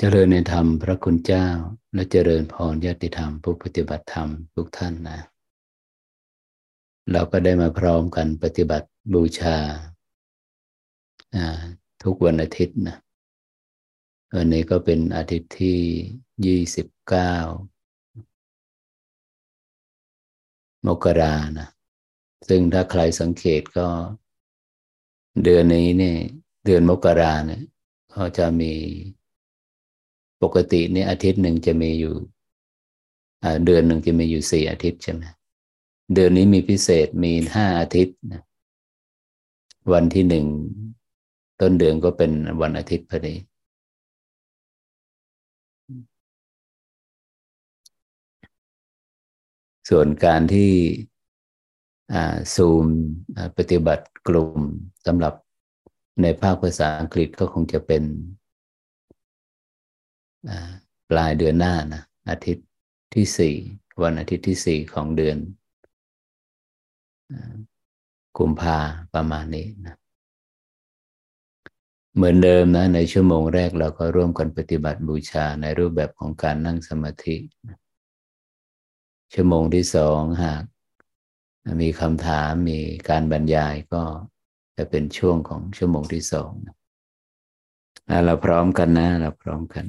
เจริญในธรรมพระคุณเจ้า และเจริญพรญาติธรรมผู้ปฏิบัติธรรมทุกท่านนะ เราก็ได้มาพร้อมกันปฏิบัติบูชา ทุกวันอาทิตย์นะวันนี้ก็เป็นอาทิตย์ที่ยี่สิบเก้ามกรานะ ซึ่งถ้าใครสังเกตก็ เดือนนี้เนี่ย เดือนมกราเนี่ยเขาจะมี ปกติเนี่ยอาทิตย์หนึ่งจะมีอยู่เดือนหนึ่งจะมีอยู่สี่อาทิตย์ใช่ไหมเดือนนี้มีพิเศษมีห้าอาทิตย์นะวันที่หนึ่งต้นเดือนก็เป็นวันอาทิตย์พอดีส่วนการที่ซูมปฏิบัติกลุ่มสำหรับในภาคภาษาอังกฤษก็คงจะเป็น ปลายเดือนหน้านะอาทิตย์ที่สี่วันอาทิตย์ที่สี่ของเดือนกุมภาประมาณนี้นะเหมือนเดิมนะ ในชั่วโมงแรกเราก็ร่วมกันปฏิบัติบูชาในรูปแบบของการนั่งสมาธิ ชั่วโมงที่สองหาก มีคำถามมีการบรรยายก็จะเป็นช่วงของชั่วโมงที่สองเราพร้อมกันนะ เราพร้อมกัน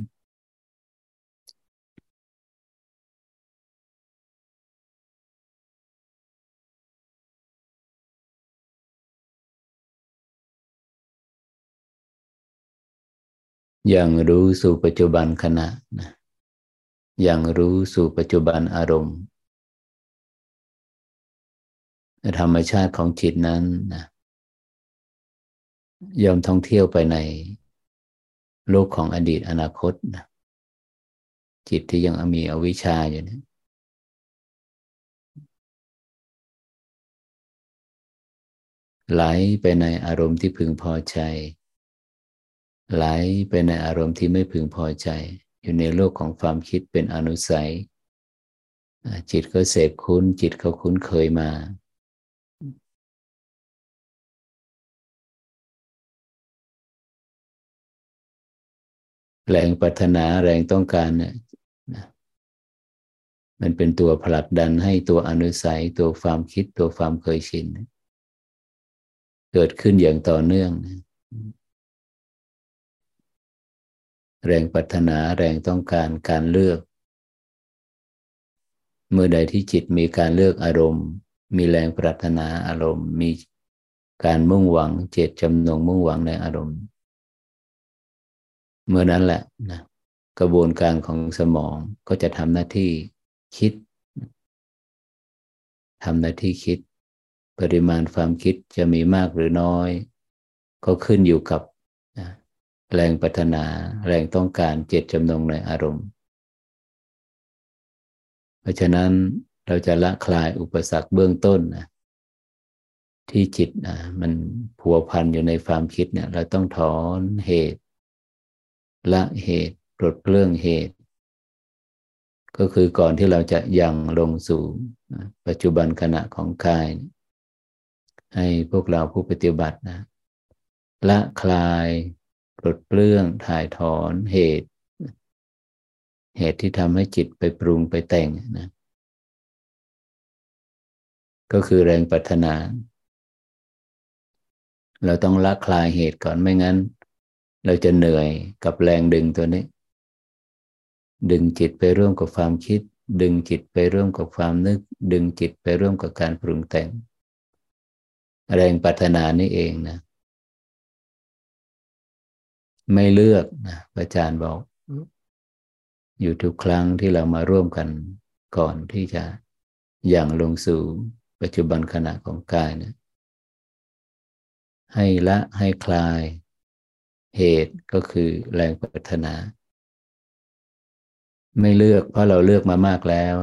อย่างรู้สู่ปัจจุบันขณะนะอย่างรู้สู่ปัจจุบันอารมณ์ ธรรมชาติของจิตนั้นนะยอมท่องเที่ยวไปในโลกของอดีตอนาคตนะจิตที่ยังมีอวิชชาอยู่นะไหลไปในอารมณ์ที่พึงพอใจ ไหลไปในอารมณ์ที่ไม่พึงพอใจ อยู่ในโลกของความคิดเป็นอนุสัย จิตก็เสพคุ้น จิตเขาคุ้นเคยมา แรงปรารถนาแรงต้องการเนี่ยมันเป็นตัวผลักดันให้ตัวอนุสัย ตัวความคิดตัวความเคยชิน เกิดขึ้นอย่างต่อเนื่องนะ แรงปรารถนาแรงต้องการการเลือก เมื่อใดที่จิตมีการเลือกอารมณ์ มีแรงปรารถนาอารมณ์ มีการมุ่งหวังเจตจำนงมุ่งหวังในอารมณ์ เมื่อนั้นแหละนะกระบวนการของสมองก็จะทำหน้าที่คิดทำหน้าที่คิด ปริมาณความคิดจะมีมากหรือน้อย ก็ขึ้นอยู่กับ แรงปรารถนา แรงต้องการเจตจำนงในอารมณ์ เพราะฉะนั้นเราจะละคลายอุปสรรคเบื้องต้นนะที่จิตนะมันผัวพันอยู่ในความคิดเนี่ย เราต้องถอนเหตุ ละเหตุปลดเปลื้องเหตุ ก็คือก่อนที่เราจะยังลงสู่ปัจจุบันขณะของกาย ให้พวกเราผู้ปฏิบัตินะละคลาย ปลดเปลื้องถ่ายถอนเหตุ เหตุที่ทำให้จิตไปปรุงไปแต่งนะ ก็คือแรงปัฒนา เราต้องละคลายเหตุก่อนไม่งั้น เราจะเหนื่อยกับแรงดึงตัวนี้ ดึงจิตไปร่วมกับความคิด ดึงจิตไปร่วมกับความนึก ดึงจิตไปร่วมกับการปรุงแต่ง แรงปัฒนานี่เองนะ ไม่เลือกนะอาจารย์บอก อยู่ทุกครั้งที่เรามาร่วมกันก่อนที่จะอย่างลงสู่ปัจจุบันขณะของกายนะให้ละให้คลาย เหตุก็คือแรงปรารถนา ไม่เลือกเพราะเราเลือกมามากแล้ว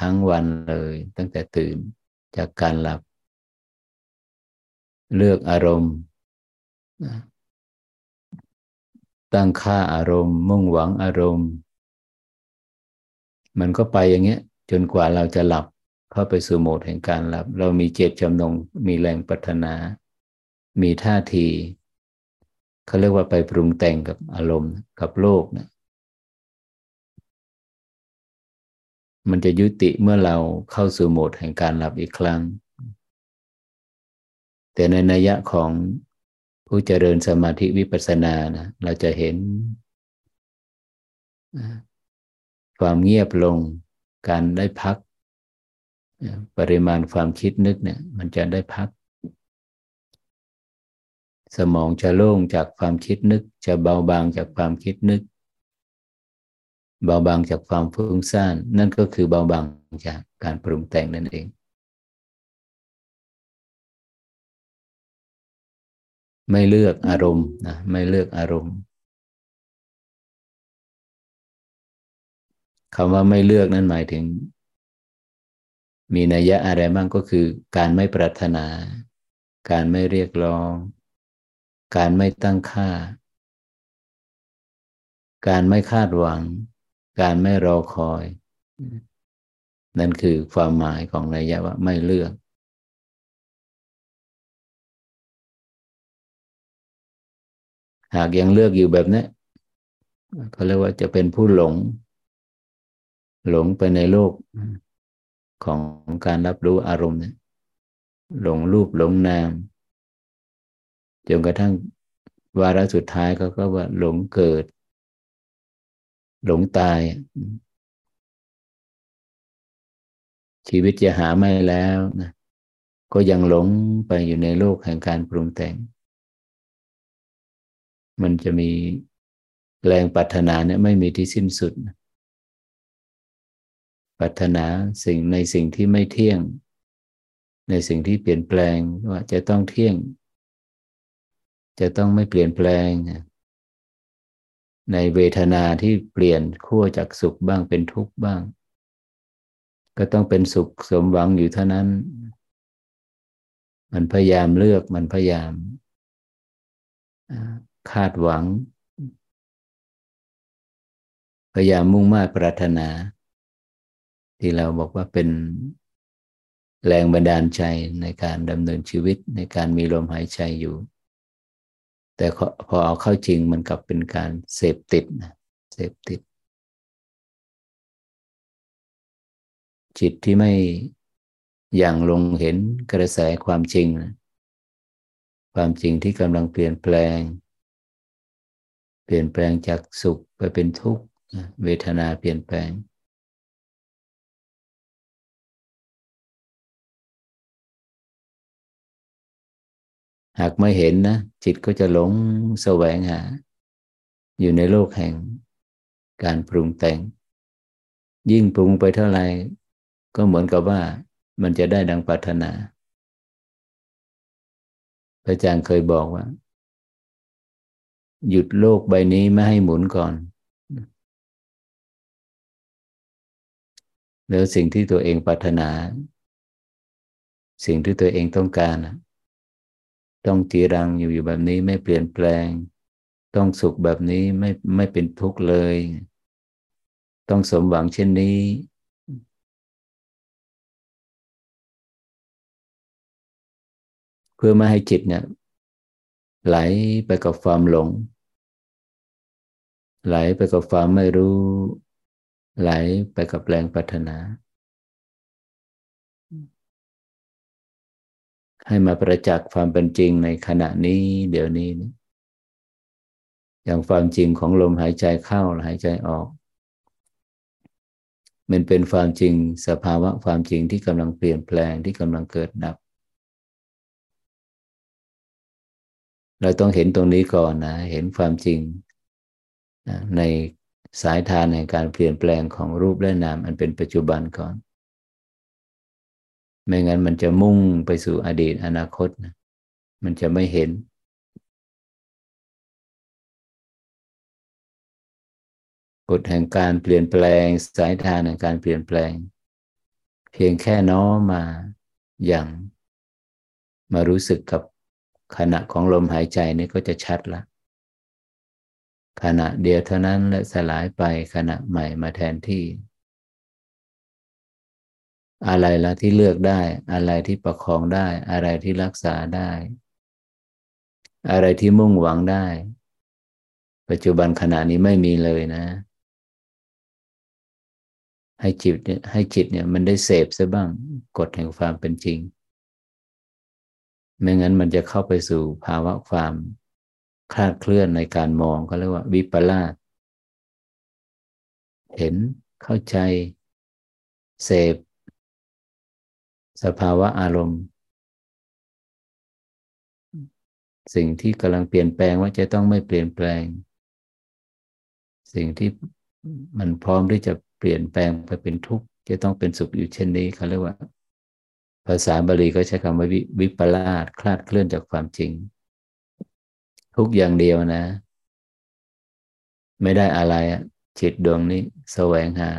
ทั้งวันเลย ตั้งแต่ตื่นจากการหลับ เลือกอารมณ์ ตั้งค่าอารมณ์ มุ่งหวังอารมณ์ มันก็ไปอย่างเงี้ย จนกว่าเราจะหลับเข้าไปสู่โหมดแห่งการหลับ เรามีเจตจำนงมีแรงปรารถนา มีท่าทีเขาเรียกว่าไปปรุงแต่งกับอารมณ์กับโลกนะมันจะยุติเมื่อเราเข้าสู่โหมดแห่งการหลับอีกครั้ง แต่ในนัยยะของ ผู้เจริญสมาธิวิปัสสนานะเราจะเห็น ความเงียบลง การได้พัก ปริมาณความคิดนึกเนี่ย มันจะได้พัก สมองจะโล่งจากความคิดนึก จะเบาบางจากความคิดนึก เบาบางจากความฟุ้งซ่าน นั่นก็คือเบาบางจากการปรุงแต่งนั่นเอง ไม่เลือกอารมณ์นะไม่เลือกอารมณ์คำว่าไม่เลือกนั่นหมายถึง มีนัยยะอะไรบ้างก็คือ การไม่ปรารถนา การไม่เรียกร้อง การไม่ตั้งค่า การไม่คาดหวัง การไม่รอคอย นั่นคือความหมายของนัยยะว่าไม่เลือก หากยังเลือกอยู่แบบนี้เขาเรียกว่าจะเป็นผู้หลง หลงไปในโลกของการรับรู้อารมณ์เนี่ยหลงรูปหลงนามจนกระทั่งวาระสุดท้ายเขาก็ว่าหลงเกิด หลงตาย ชีวิตจะหาไม่แล้วนะก็ยังหลงไปอยู่ในโลกแห่งการปรุงแต่ง มันจะมีแรงปรารถนาเนี่ยไม่มีที่สิ้นสุด ปรารถนาสิ่งในสิ่งที่ไม่เที่ยง ในสิ่งที่เปลี่ยนแปลงว่าจะต้องเที่ยง จะต้องไม่เปลี่ยนแปลง ในเวทนาที่เปลี่ยนขั้วจากสุขบ้างเป็นทุกข์บ้าง ก็ต้องเป็นสุขสมหวังอยู่เท่านั้น มันพยายามเลือกมันพยายาม คาดหวัง พยายามมุ่งมา่ปรารถนา ที่เราบอกว่าเป็นแรงบันดาลใจในการดำเนินชีวิตในการมีลมหายใจอยู่ แต่พอเอาเข้าจริงมันกลับเป็นการเสพติดนะเสพติด จิตที่ไม่อย่างลงเห็นกระแสความจริง ความจริงที่กำลังเปลี่ยนแปลง ปลี่ยนแปลงจากสุขไปเป็นทุกข์เวทนาเปลี่ยนแปลง หากไม่เห็นนะ จิตก็จะหลงแสวงหา อยู่ในโลกแห่งการปรุงแต่ง ยิ่งปรุงไปเท่าไหร่ก็เหมือนกับว่ามันจะได้ดังปรารถนา พระอาจารย์เคยบอกว่า หยุดโลกใบนี้ไม่ให้หมุนก่อน แล้วสิ่งที่ตัวเองปรารถนา สิ่งที่ตัวเองต้องการ ต้องจีรังอยู่อยู่แบบนี้ไม่เปลี่ยนแปลง ต้องสุขแบบนี้ไม่ไม่เป็นทุกข์เลย ต้องสมหวังเช่นนี้เพื่อไม่ให้จิตเนี่ย ไหลไปกับความหลง ไหลไปกับความไม่รู้ ไหลไปกับแรงปรารถนา ให้มาประจักษ์ความเป็นจริงในขณะนี้เดี๋ยวนี้นะอย่างความจริงของลมหายใจเข้าหายใจออก มันเป็นความจริงสภาวะความจริงที่กำลังเปลี่ยนแปลงที่กำลังเกิดดับ เราต้องเห็นตรงนี้ก่อนนะ เห็นความจริงในสายทานในการเปลี่ยนแปลงของรูปและนามอันเป็นปัจจุบันก่อน ไม่งั้นมันจะมุ่งไปสู่อดีตอนาคตนะมันจะไม่เห็น กฎแห่งการเปลี่ยนแปลง สายทางแห่งการเปลี่ยนแปลง เพียงแค่น้อมมาอย่างมารู้สึกกับ ขณะของลมหายใจนี่ก็จะชัดละ ขณะเดียวเท่านั้นและสลายไปขณะใหม่มาแทนที่ อะไรละที่เลือกได้ อะไรที่ประคองได้ อะไรที่รักษาได้ อะไรที่มุ่งหวังได้ ปัจจุบันขณะนี้ไม่มีเลยนะ ให้จิตเนี่ยให้จิตเนี่ยมันได้เสพซะบ้างกฎแห่งความเป็นจริง ไม่งั้นมันจะเข้าไปสู่ภาวะความคลาดเคลื่อนในการมองก็เรียกว่าวิปลาสเห็นเข้าใจ เสพ สภาวะอารมณ์ สิ่งที่กำลังเปลี่ยนแปลงว่าจะต้องไม่เปลี่ยนแปลง สิ่งที่มันพร้อมที่จะเปลี่ยนแปลงไปเป็นทุกข์จะต้องเป็นสุขอยู่เช่นนี้เขาเรียกว่า ภาษาบาลีก็ใช้คำว่าวิปลาสคลาดเคลื่อนจากความจริง ทุกอย่างเดียวนะ ไม่ได้อะไรจิตดวงนี้แสวงหา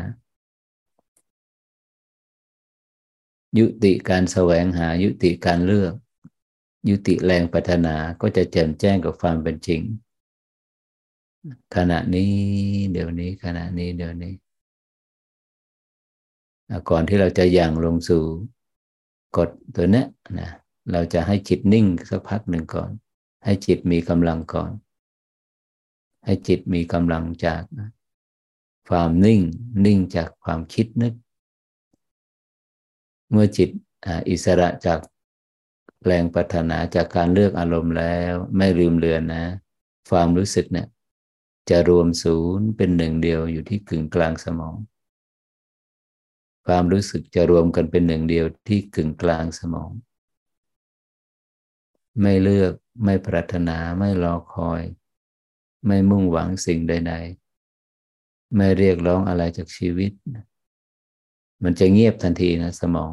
ยุติการแสวงหา ยุติการเลือก ยุติแรงปัฒนาก็จะแจ่มแจ้งกับความเป็นจริง ขณะนี้เดี๋ยวนี้ขณะนี้เดี๋ยวนี้ก่อนที่เราจะย่างลงสู่ กฎตัวนี้นะเราจะให้จิตนิ่งสักพักหนึ่งก่อน ให้จิตมีกำลังก่อน ให้จิตมีกำลังจากความนิ่งนิ่งจากความคิดนึก เมื่อจิตอิสระจากแรงปัฒนาจากการเลือกอารมณ์แล้ว ไม่ลืมเลือนนะ ความรู้สึกเนี่ยจะรวมศูนย์เป็นหนึ่งเดียวอยู่ที่กึ่งกลางสมอง ความรู้สึกจะรวมกันเป็นหนึ่งเดียวที่กึ่งกลางสมอง ไม่เลือกไม่ปรารถนาไม่รอคอย ไม่มุ่งหวังสิ่งใด ๆ ไม่เรียกร้องอะไรจากชีวิต มันจะเงียบทันทีนะสมอง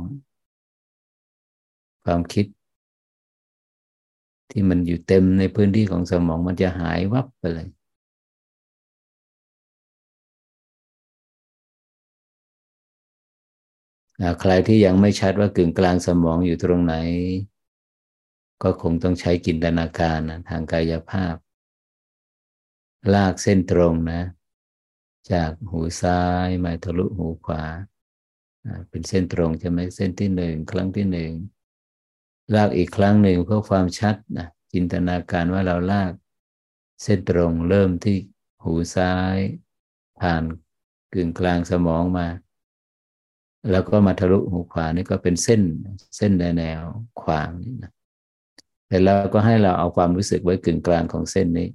ความคิด ที่มันอยู่เต็มในพื้นที่ของสมองมันจะหายวับไปเลย ใครที่ยังไม่ชัดว่ากึ่งกลางสมองอยู่ตรงไหน ก็คงต้องใช้จินตนาการนะทางกายภาพ ลากเส้นตรงนะ จากหูซ้ายมาทะลุหูขวา เป็นเส้นตรงใช่ไหมเส้นที่หนึ่งครั้งที่หนึ่งลากอีกครั้งหนึ่งเพื่อความชัดนะจินตนาการว่าเราลาก เส้นตรงเริ่มที่หูซ้าย ผ่านกึ่งกลางสมองมา แล้วก็มาทะลุหูขวานี่ก็เป็นเส้นเส้นในแนวขวางนี่นะแต่เราก็ให้เราเอาความรู้สึกไว้กึ่งกลางของเส้นนี้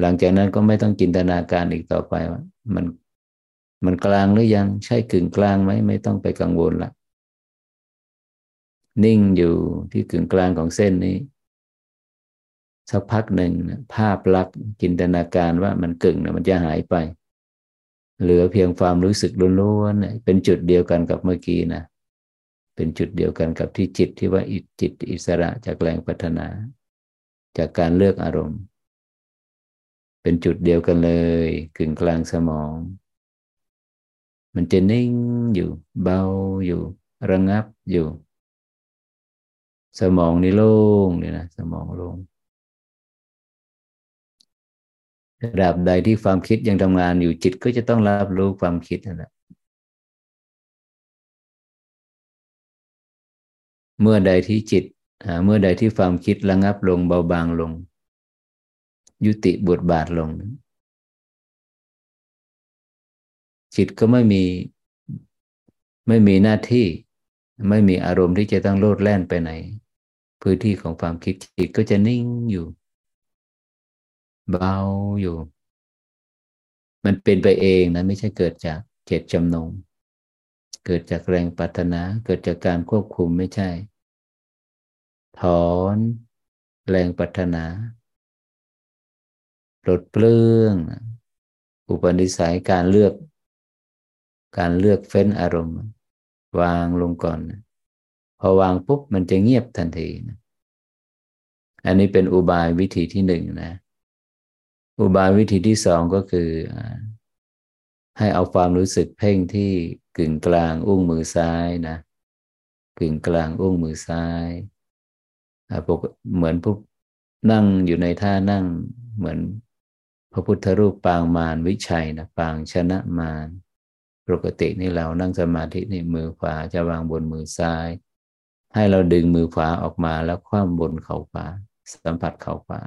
หลังจากนั้นก็ไม่ต้องจินตนาการอีกต่อไปว่ามันมันกลางหรือยังใช่กึ่งกลางไหมไม่ต้องไปกังวลละนิ่งอยู่ที่กึ่งกลางของเส้นนี้ สักพักหนึ่งภาพลักษณ์จินตนาการว่ามันกึ่งนะมันจะหายไป เหลือเพียงความรู้สึกล้วนๆเป็นจุดเดียวกันกับเมื่อกี้นะเป็นจุดเดียวกันกับที่จิตที่ว่าจิตอิสระจากแรงพัฒนา จากการเลือกอารมณ์ เป็นจุดเดียวกันเลยกึ่งกลางสมอง มันจะนิ่งอยู่ เบาอยู่ ระงับอยู่ สมองนี่โล่งเลยนะสมองโล่ง ตราบใดที่ความคิดยังทำงานอยู่จิตก็จะต้องรับรู้ความคิดนั่นแหละเมื่อใดที่จิตเมื่อใดที่ความคิดระงับลงเบาบางลง ยุติบทบาทลง จิตก็ไม่มีไม่มีหน้าที่ ไม่มีอารมณ์ที่จะต้องโลดแล่นไปไหน พื้นที่ของความคิดจิตก็จะนิ่งอยู่ เบาอยู่ มันเป็นไปเองนะไม่ใช่เกิดจากเจตจำนง เกิดจากแรงปัฒนา เกิดจากการควบคุมไม่ใช่ ถอนแรงปัฒนาลดเปลื้องอุปนิสัยการเลือก การเลือกเฟ้นอารมณ์ วางลงก่อน พอวางปุ๊บมันจะเงียบทันทีนะอันนี้เป็นอุบายวิธีที่หนึ่งนะ อุบายวิธีที่สองก็คือ ให้เอาความรู้สึกเพ่งที่กึ่งกลางอุ้งมือซ้ายนะ กึ่งกลางอุ้งมือซ้ายเหมือนผู้นั่งอยู่ในท่านั่งเหมือนพระพุทธรูปปางมารวิชัยนะปางชนะมารปกตินี่เรานั่งสมาธินี่มือขวาจะวางบนมือซ้าย ให้เราดึงมือขวาออกมาแล้วคว่ำบนเข่าขวาสัมผัสเข่าขวา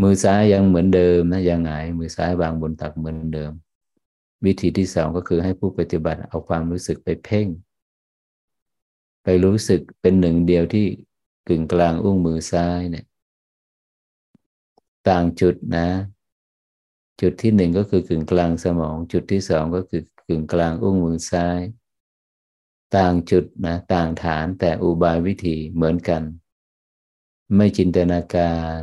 มือซ้ายยังเหมือนเดิมนะยังไงมือซ้ายวางบนตักเหมือนเดิม วิธีที่สองก็คือให้ผู้ปฏิบัติเอาความรู้สึกไปเพ่ง ไปรู้สึกเป็นหนึ่งเดียวที่กึ่งกลางอุ้งมือซ้ายเนี่ย ต่างจุดนะ จุดที่หนึ่งก็คือกึ่งกลางสมอง จุดที่สองก็คือกึ่งกลางอุ้งมือซ้าย ต่างจุดนะต่างฐานแต่อุบายวิธีเหมือนกัน ไม่จินตนาการ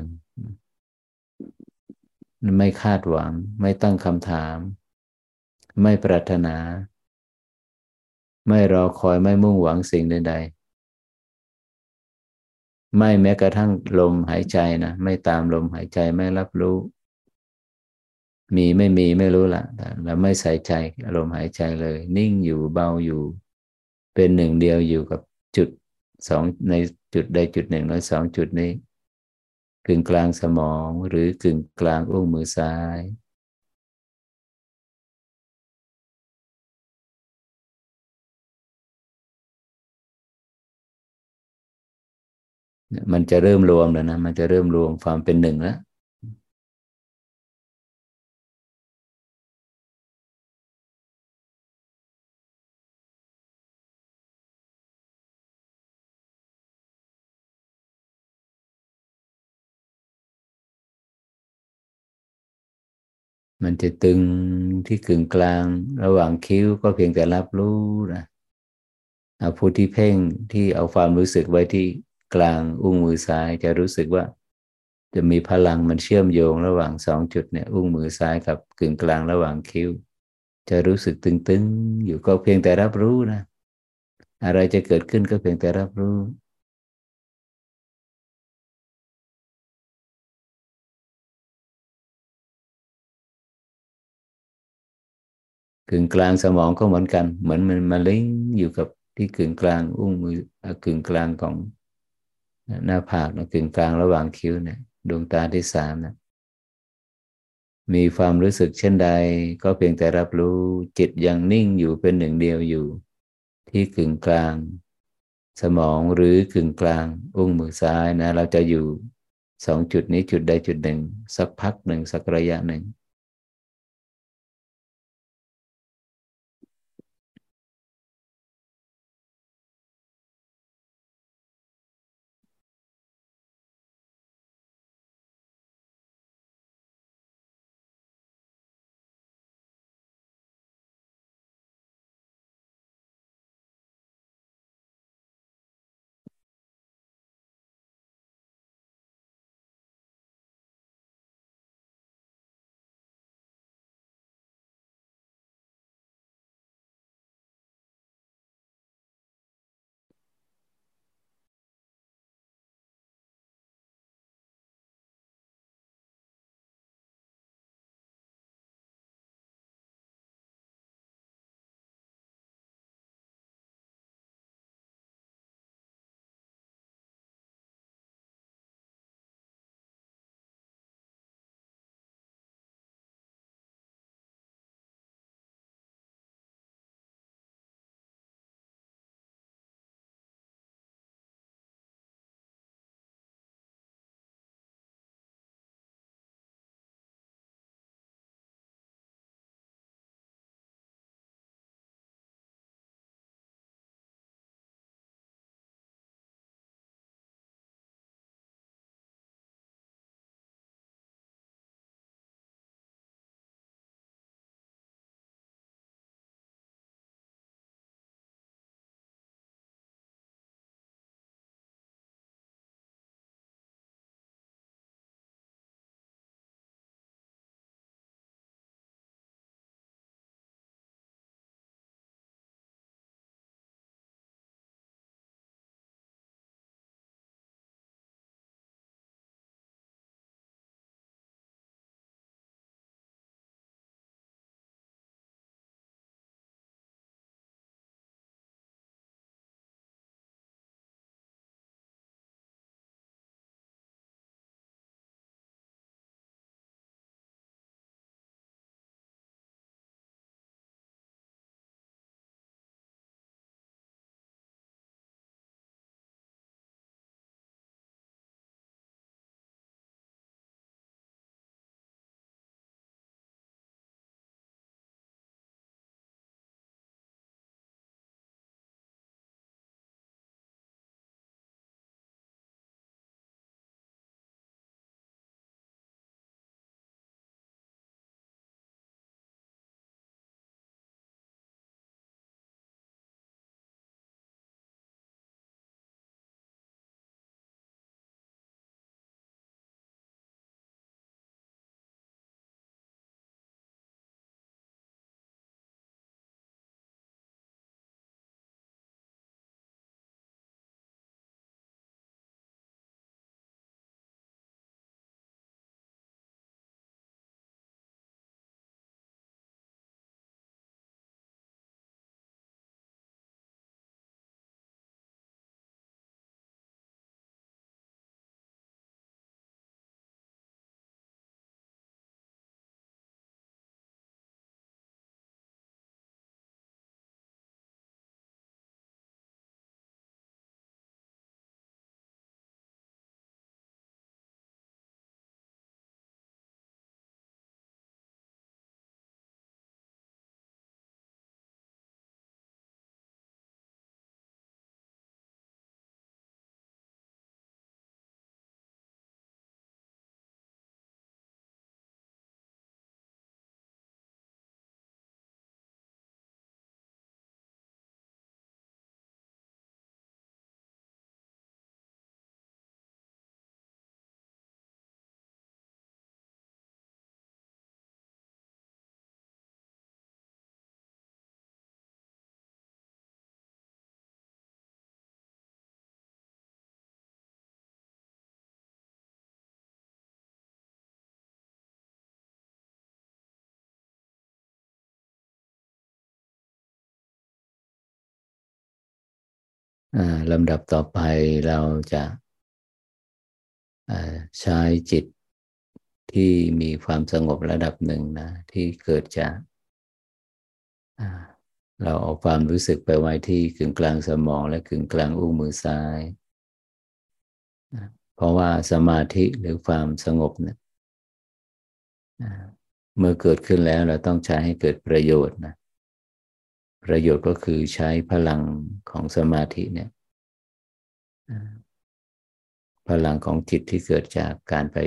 ไม่คาดหวัง ไม่ตั้งคำถาม ไม่ปรารถนา ไม่รอคอยไม่มุ่งหวังสิ่งใดๆ ไม่แม้กระทั่งลมหายใจนะไม่ตามลมหายใจไม่รับรู้ มีไม่มีไม่รู้ละแล้วไม่ใส่ใจลมหายใจเลย นิ่งอยู่เบาอยู่ เป็นหนึ่งเดียวอยู่กับจุดสองในจุดใดจุดหนึ่งในสองจุดนี้ กึ่งกลางสมองหรือกึ่งกลางอุ้งมือซ้าย มันจะเริ่มรวมแล้วนะ มันจะเริ่มรวมความเป็นหนึ่งแล้ว มันจะตึงที่กึ่งกลาง ระหว่างคิ้วก็เพียงแต่รับรู้นะผู้ที่เพ่งที่เอาความรู้สึกไว้ที่กลางอุ้งมือซ้ายจะรู้สึกว่า จะมีพลังมันเชื่อมโยงระหว่างสองจุดเนี่ยอุ้งมือซ้ายกับกึ่งกลางระหว่างคิ้ว จะรู้สึกตึงๆ อยู่ก็เพียงแต่รับรู้นะ อะไรจะเกิดขึ้นก็เพียงแต่รับรู้ กึ่งกลางสมองก็เหมือนกัน เหมือนมันมาลิงอยู่กับที่กึ่งกลางอุ้งมือกึ่งกลางของหน้าผากนะกึ่งกลางระหว่างคิ้วเนี่ยดวงตาที่สามนะมีความรู้สึกเช่นใด ก็เพียงแต่รับรู้จิตยังนิ่งอยู่เป็นหนึ่งเดียวอยู่ ที่กึ่งกลาง สมองหรือกึ่งกลาง อุ้งมือซ้ายนะ เราจะอยู่สองจุดนี้จุดใดจุดหนึ่ง สักพักหนึ่งสักระยะหนึ่ง ลำดับต่อไปเราจะใช้จิตที่มีความสงบระดับหนึ่งนะ ที่เกิดจากเราเอาความรู้สึกไปไว้ที่กึ่งกลางสมองและกึ่งกลางอุ้งมือซ้าย เพราะว่าสมาธิหรือความสงบเนี่ยเมื่อเกิดขึ้นแล้วเราต้องใช้ให้เกิดประโยชน์นะ ประโยชน์ก็คือใช้พลังของสมาธิเนี่ยพลังของจิตที่เกิดจากการไป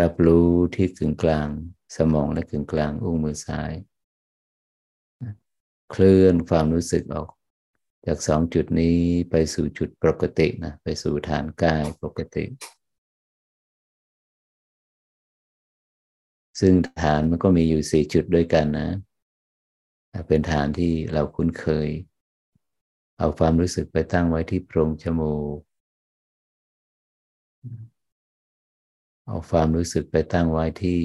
รับรู้ที่กึ่งกลางสมองและกึ่งกลางอุ้งมือซ้าย เคลื่อนความรู้สึกออก จากสองจุดนี้ไปสู่จุดปกตินะไปสู่ฐานกายปกติ ซึ่งฐานมันก็มีอยู่สี่จุดด้วยกันนะ เป็นฐานที่เราคุ้นเคย เอาความรู้สึกไปตั้งไว้ที่โพรงจมูก เอาความรู้สึกไปตั้งไว้ที่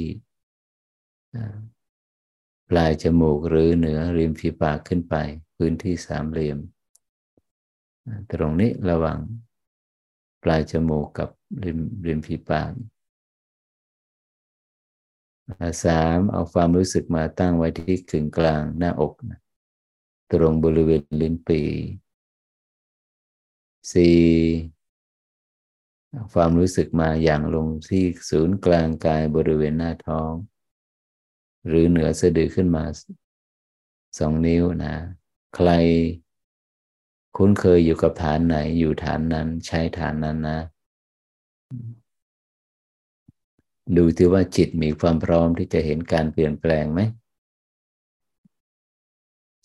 ปลายจมูกหรือเหนือริมฝีปากขึ้นไป พื้นที่สามเหลี่ยม ตรงนี้ระหว่างปลายจมูกกับริมริมฝีปาก สามเอาความรู้สึกมาตั้งไว้ที่กึ่งกลางหน้าอกนะตรงบริเวณลิ้นปีสี่ความรู้สึกมาอย่างลงที่ศูนย์กลางกายบริเวณหน้าท้อง หรือเหนือสะดือขึ้นมาสองนิ้วนะ ใคร คุ้นเคยอยู่กับฐานไหนอยู่ฐานนั้นใช้ฐานนั้นนะ ดูที่ว่าจิตมีความพร้อมที่จะเห็นการเปลี่ยนแปลงไหม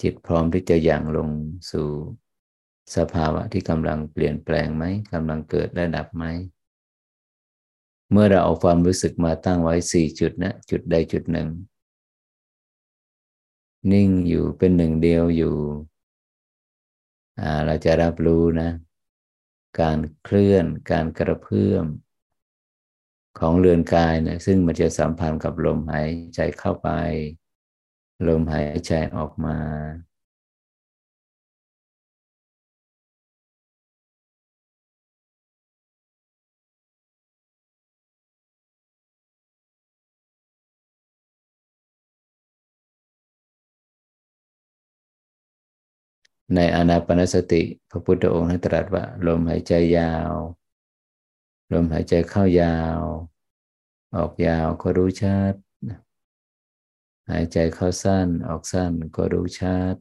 จิตพร้อมที่จะอย่างลงสู่สภาวะที่กำลังเปลี่ยนแปลงไหมกำลังเกิดและดับไหม เมื่อเราเอาความรู้สึกมาตั้งไว้สี่จุดนะ จุดใดจุดหนึ่ง นิ่งอยู่เป็นหนึ่งเดียวอยู่ เราจะรับรู้นะ การเคลื่อนการกระเพื่อม ของเรือนกายนะซึ่งมันจะสัมพันธ์กับลมหายใจเข้าไป ลมหายใจออกมาในอนาปนสติ พระพุทธองค์ตรัสว่า ลมหายใจยาว ลมหายใจเข้ายาว ออกยาวก็รู้ชัด หายใจเข้าสั้นออกสั้นก็รู้ชัด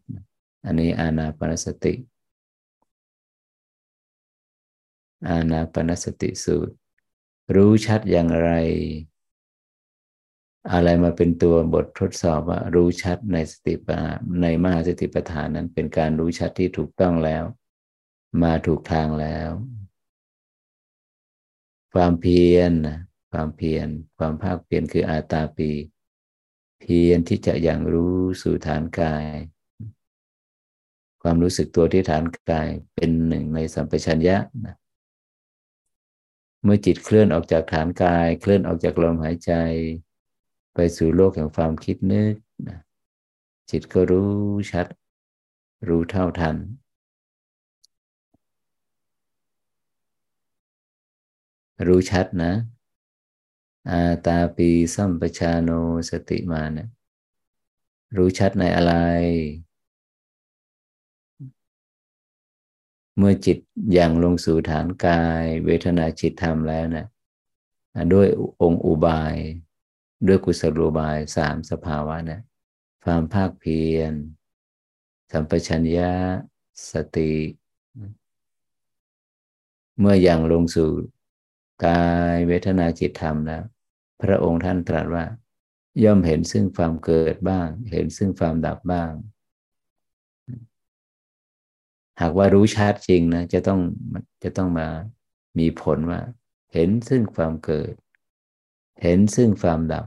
อันนี้อานาปนสติ อานาปนสติสูตร รู้ชัดอย่างไร อะไรมาเป็นตัวบททดสอบว่ารู้ชัดในสติปัฏในมหาสติปัฏฐานนั้นเป็นการรู้ชัดที่ถูกต้องแล้ว มาถูกทางแล้ว ความเพียรความเพียรความภาคเพียรคืออาตาปี เพียรที่จะอย่างรู้สู่ฐานกาย ความรู้สึกตัวที่ฐานกายเป็นหนึ่งในสัมปชัญญะนะเมื่อจิตเคลื่อนออกจากฐานกาย เคลื่อนออกจากลมหายใจ ไปสู่โลกแห่งความคิดนึกนะจิตก็รู้ชัด รู้เท่าทัน รู้ชัดนะ อาตาปีสัมปชาโนสติมานะรู้ชัดในอะไร เมื่อจิตอย่างลงสู่ฐานกาย เวทนาจิตธรรมแล้วนะด้วยองค์อุบาย ด้วยกุศโลบายสามสภาวะนี่ยความภาคเพียร สัมปชัญญะสติ เมื่ออย่างลงสู่ กายเวทนาจิตธรรมแล้ว พระองค์ท่านตรัสว่า ย่อมเห็นซึ่งความเกิดบ้าง เห็นซึ่งความดับบ้าง หากว่ารู้ชัดจริงนะจะต้องจะต้องมามีผลว่า เห็นซึ่งความเกิด เห็นซึ่งความดับ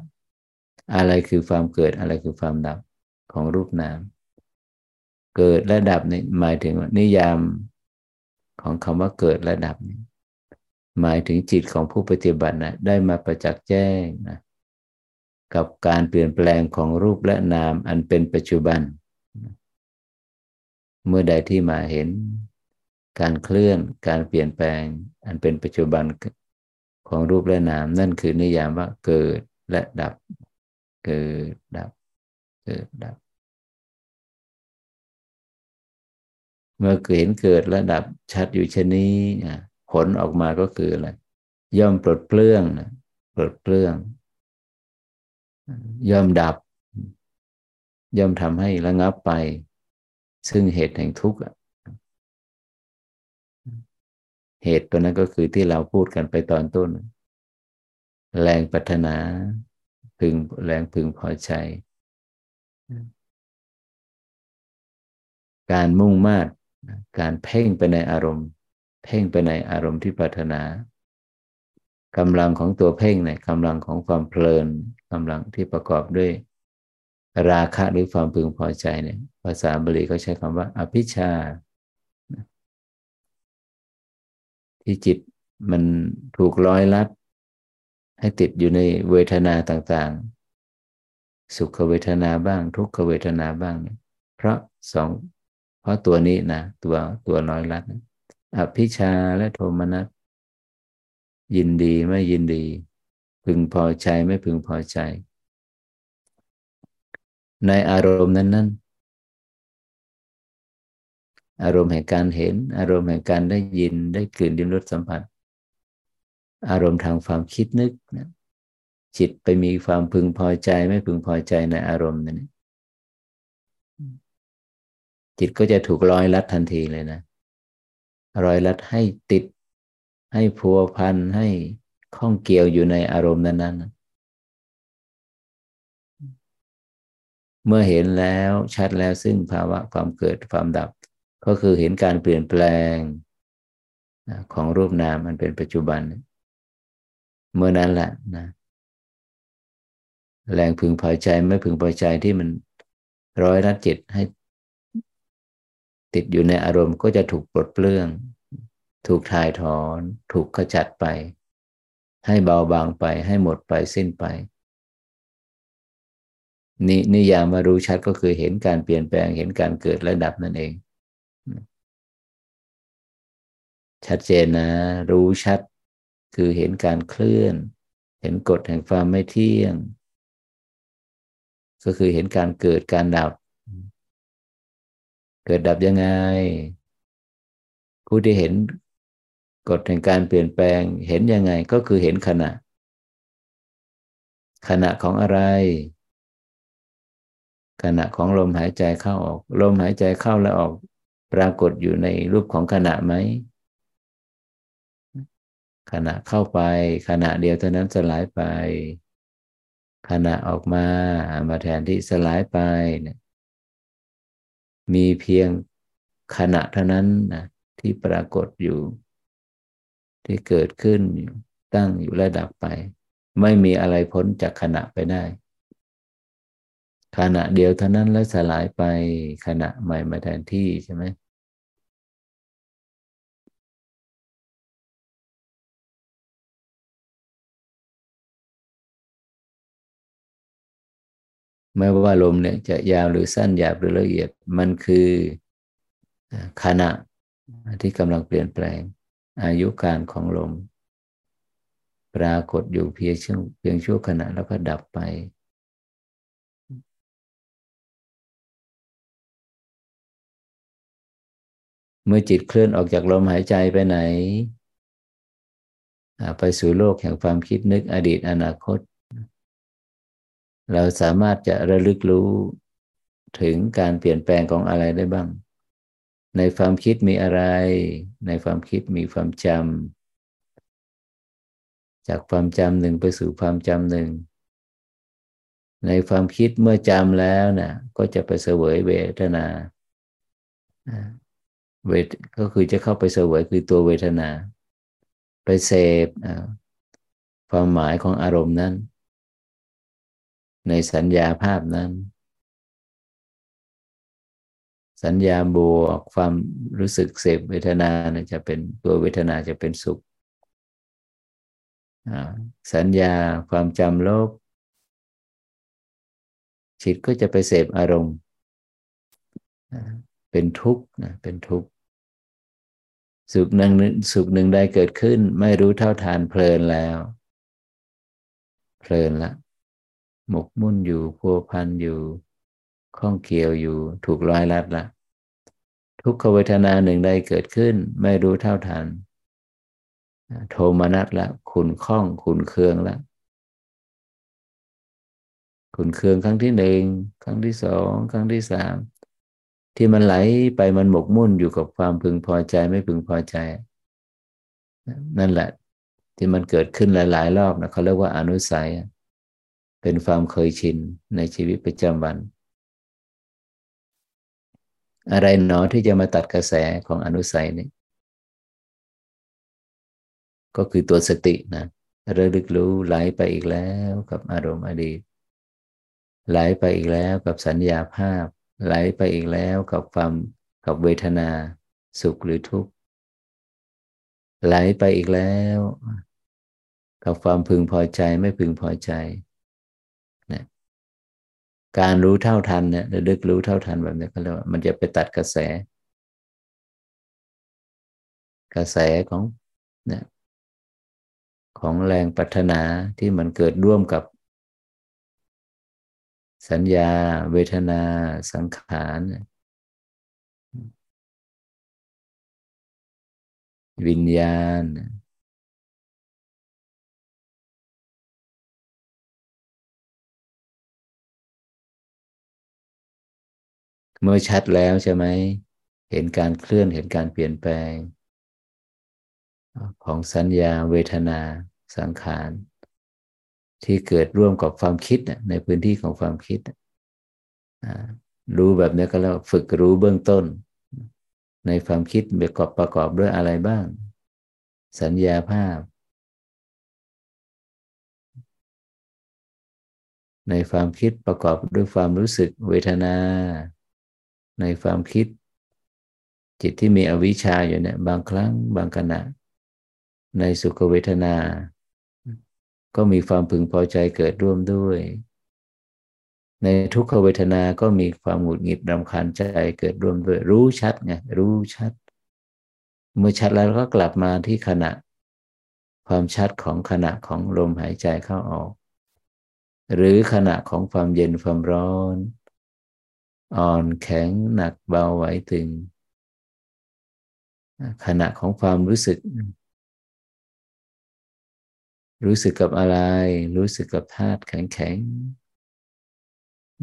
อะไรคือความเกิดอะไรคือความดับของรูปนาม เกิดและดับนี่หมายถึงนิยามของคำว่าเกิดและดับนี่ หมายถึงจิตของผู้ปฏิบัตินะได้มาประจักษ์แจ้งนะกับการเปลี่ยนแปลงของรูปและนามอันเป็นปัจจุบัน เมื่อใดที่มาเห็น การเคลื่อนการเปลี่ยนแปลง อันเป็นปัจจุบันของรูปและนาม นั่นคือนิยามว่าเกิดและดับ เกิดดับ เกิดดับ เมื่อเห็นเกิดและดับชัดอยู่เช่นนี้ ผลออกมาก็คืออะไรย่อมปลดเปลื้องปลดเปลื้อง ย่อมดับ ย่อมทำให้ระงับไป ซึ่งเหตุแห่งทุกข์เหตุตัวนั้นก็คือที่เราพูดกันไปตอนต้น แรงปัฒนาพึงแรงพึงพอใจ การมุ่งมา่การเพ่งไปในอารมณ์ เพ่งไปในอารมณ์ที่ปัฒนากำลังของตัวเพ่งเนี่ยกำลังของความเพลินกำลังที่ประกอบด้วย ราคะหรือความพึงพอใจเนี่ย ภาษาบาลีเขาใช้คำว่า อภิชา ที่จิตมันถูกร้อยลัด ให้ติดอยู่ในเวทนาต่างๆ สุขเวทนาบ้าง ทุกขเวทนาบ้างเนี่ยเพราะสองเพราะตัวนี้นะตัวตัวร้อยลัด อภิชาและโทมนัสยินดีไม่ยินดี พึงพอใจไม่พึงพอใจ ในอารมณ์นั้นๆอารมณ์แห่งการเห็น อารมณ์แห่งการได้ยินได้กลิ่นดิมรสสัมผัส อารมณ์ทางความคิดนึกนะจิตไปมีความพึงพอใจไม่พึงพอใจในอารมณ์นั้นจิตก็จะถูกร้อยลัดทันทีเลยนะ ร้อยลัดให้ติด ให้พัวพันให้ข้องเกี่ยวอยู่ในอารมณ์นั้นๆเมื่อเห็นแล้วชัดแล้วซึ่งภาวะความเกิดความดับ ก็คือเห็นการเปลี่ยนแปลงของรูปนามมันเป็นปัจจุบัน เมื่อนั้นแหละนะแรงพึงพอใจไม่พึงพอใจที่มันร้อยรัดจิตให้ ติดอยู่ในอารมณ์ก็จะถูกปลดเปลื้อง ถูกถ่ายถอน ถูกขจัดไป ให้เบาบางไปให้หมดไปสิ้นไปนี่นิยามมารู้ชัดก็คือเห็นการเปลี่ยนแปลงเห็นการเกิดและดับนั่นเอง ชัดเจนนะ รู้ชัด คือเห็นการเคลื่อน เห็นกฎแห่งความไม่เที่ยง ก็คือเห็นการเกิดการดับ เกิดดับยังไง ผู้ที่เห็นกฎแห่งการเปลี่ยนแปลงเห็นยังไงก็คือเห็นขณะ ขณะของอะไร ขณะของลมหายใจเข้าออก ลมหายใจเข้าและออก ปรากฏอยู่ในรูปของขณะไหมขณะเข้าไป ขณะเดียวเท่านั้นสลายไป ขณะออกมามาแทนที่สลายไปเนี่ย มีเพียงขณะเท่านั้นนะที่ปรากฏอยู่ ที่เกิดขึ้นอยู่ตั้งอยู่และดับไป ไม่มีอะไรพ้นจากขณะไปได้ ขณะเดียวเท่านั้นแล้วสลายไปขณะใหม่มาแทนที่ใช่ไหม ไม่ว่าลมเนี่ยจะยาวหรือสั้นหยาบหรือละเอียด มันคือขณะที่กำลังเปลี่ยนแปลง อายุการของลม ปรากฏอยู่เพียงช่วงเพียงชั่วขณะแล้วก็ดับไป เมื่อจิตเคลื่อนออกจากลมหายใจไปไหน ไปสู่โลกแห่งความคิดนึกอดีตอนาคต เราสามารถจะระลึกรู้ถึงการเปลี่ยนแปลงของอะไรได้บ้าง ในความคิดมีอะไร ในความคิดมีความจำ จากความจำหนึ่งไปสู่ความจำหนึ่ง ในความคิดเมื่อจำแล้วนะ่ะก็จะไปเสวยเวทนา เวทก็คือจะเข้าไปเสวยคือตัวเวทนา ไปเสพความหมายของอารมณ์นั้น ในสัญญาภาพนั้น สัญญาบวกความรู้สึกเสพเวทนาจะเป็นตัวเวทนาจะเป็นสุข สัญญาความจำลบจิตก็จะไปเสพอารมณ์ เป็นทุกข์นะเป็นทุกข์สุขหนึ่งสุขหนึ่งใดเกิดขึ้น ไม่รู้เท่าทานเพลินแล้ว เพลินละ หมกมุ่นอยู่พัวพันอยู่ข้องเกี่ยวอยู่ถูกร้อยลัดละทุกขเวทนาหนึ่งใดเกิดขึ้น ไม่รู้เท่าทัน โทมนัสละขุนข้องขุนเคืองละขุนเคืองครั้งที่หนึ่งครั้งที่สองครั้งที่สามที่มันไหลไปมันหมกมุ่นอยู่กับความพึงพอใจไม่พึงพอใจ นั่นแหละ ที่มันเกิดขึ้นหลาย ๆ รอบนะเขาเรียกว่าอนุสัย เป็นความเคยชินในชีวิตประจำวัน อะไรหนอที่จะมาตัดกระแสของอนุสัยนี้ก็คือตัวสตินะระลึกรู้ไหลไปอีกแล้วกับอารมณ์อดีต ไหลไปอีกแล้วกับสัญญาภาพ ไหลไปอีกแล้วกับความกับเวทนา สุขหรือทุกข์ ไหลไปอีกแล้ว กับความพึงพอใจไม่พึงพอใจ การรู้เท่าทันเนี่ยระลึกรู้เท่าทันแบบนี้ก็เรียกว่ามันจะไปตัดกระแส กระแสของเนี่ยของแรงปรารถนาที่มันเกิดร่วมกับ สัญญา เวทนา สังขารวิญญาณ เมื่อชัดแล้วใช่ไหมเห็นการเคลื่อนเห็นการเปลี่ยนแปลง ของสัญญาเวทนาสังขาร ที่เกิดร่วมกับความคิดในพื้นที่ของความคิด รู้แบบนี้ก็แล้วฝึกรู้เบื้องต้น ในความคิดประกอบประกอบด้วยอะไรบ้าง สัญญาภาพ ในความคิดประกอบด้วยความรู้สึกเวทนา ในความคิด จิตที่มีอวิชชาอยู่เนี่ย บางครั้งบางขณะ ในสุขเวทนา ก็มีความพึงพอใจเกิดร่วมด้วย ในทุกขเวทนา ก็มีความหงุดหงิดรำคาญใจเกิดร่วมด้วย รู้ชัดไงรู้ชัด เมื่อชัดแล้วก็กลับมาที่ขณะ ความชัดของขณะของลมหายใจเข้าออก หรือขณะของความเย็นความร้อน อ่อนแข็งหนักเบาไหวตึง ขณะของความรู้สึก รู้สึกกับอะไร รู้สึกกับธาตุแข็งแข็ง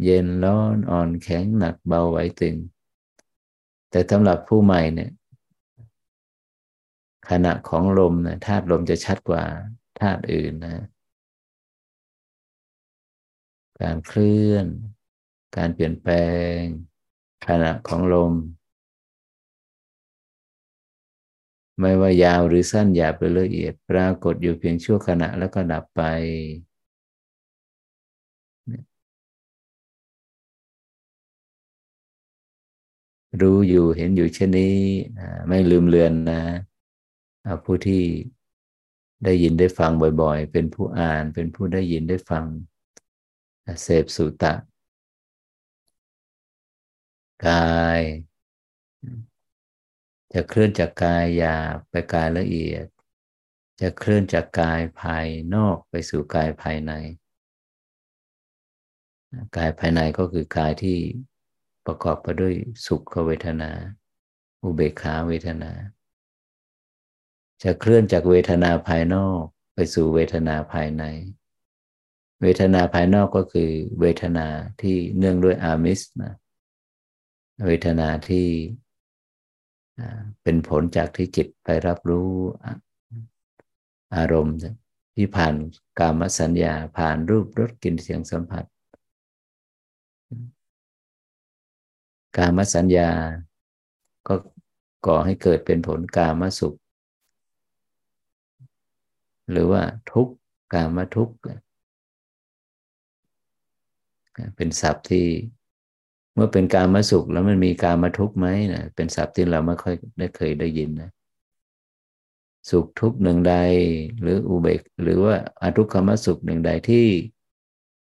เย็นร้อนอ่อนแข็งหนักเบาไหวตึง แต่สำหรับผู้ใหม่เนี่ย ขณะของลมนะธาตุลมจะชัดกว่าธาตุอื่นนะ การเคลื่อน การเปลี่ยนแปลง ขณะของลม ไม่ว่ายาวหรือสั้นหยาบหรือละเอียดปรากฏอยู่เพียงชั่วขณะแล้วก็ดับไป รู้อยู่เห็นอยู่เช่นนี้ ไม่ลืมเลือนนะ ผู้ที่ได้ยินได้ฟังบ่อยๆ เป็นผู้อ่าน เป็นผู้ได้ยินได้ฟัง เสพสุตะ กาย จะเคลื่อนจากกายหยาบไปกายละเอียด จะเคลื่อนจากกายภายนอกไปสู่กายภายใน กายภายในก็คือกายที่ประกอบไปด้วยสุขเวทนา อุเบกขาเวทนา จะเคลื่อนจากเวทนาภายนอกไปสู่เวทนาภายใน เวทนาภายนอกก็คือเวทนาที่เนื่องด้วยอามิสนะ เวทนาที่เป็นผลจากที่จิตไปรับรู้อารมณ์ที่ผ่านกามสัญญาผ่านรูปรสกลิ่นเสียงสัมผัส กามสัญญาก็ก่อให้เกิดเป็นผลกามสุข หรือว่าทุกกามทุกเป็นศัพท์ที่ เมื่อเป็นการมาสุขแล้วมันมีการมาทุกข์ไหมนะเป็นศัพท์ที่เราไม่ค่อยได้เคยได้ยินนะสุขทุกข์หนึ่งใด หรืออุเบกหรือว่าอทุกขมสุขหนึ่งใดที่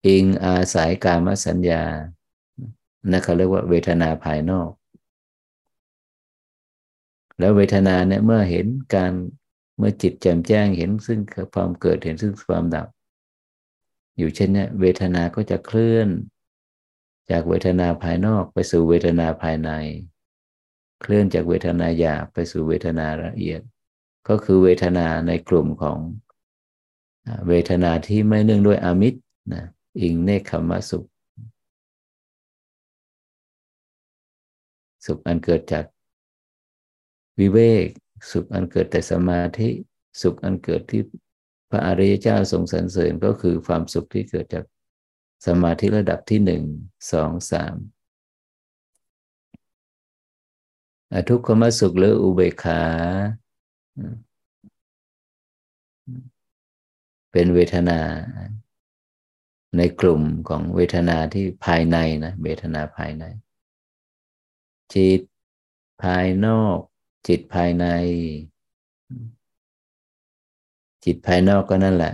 อิงอาศัยการมสัญญานะเขาเรียกว่าเวทนาภายนอก แล้วเวทนาเนี่ยเมื่อเห็นการเมื่อจิตแจ่มแจ้งเห็นซึ่งความเกิดเห็นซึ่งความดับ อยู่เช่นนี้เวทนาก็จะเคลื่อน จากเวทนาภายนอกไปสู่เวทนาภายใน เคลื่อนจากเวทนาหยาบไปสู่เวทนาละเอียด ก็คือเวทนาในกลุ่มของเวทนาที่ไม่เนื่องด้วยอมิตรนะอิงเนคขมสุข สุขอันเกิดจากวิเวก สุขอันเกิดแต่สมาธิ สุขอันเกิดที่พระอริยเจ้าทรงสรรเสริญก็คือความสุขที่เกิดจาก สมาธิระดับที่หนึ่งสองสามทุกขมสุขหรืออุเบกขา เป็นเวทนา ในกลุ่มของเวทนาที่ภายในนะเวทนาภายใน จิตภายนอก จิตภายใน จิตภายนอกก็นั่นแหละ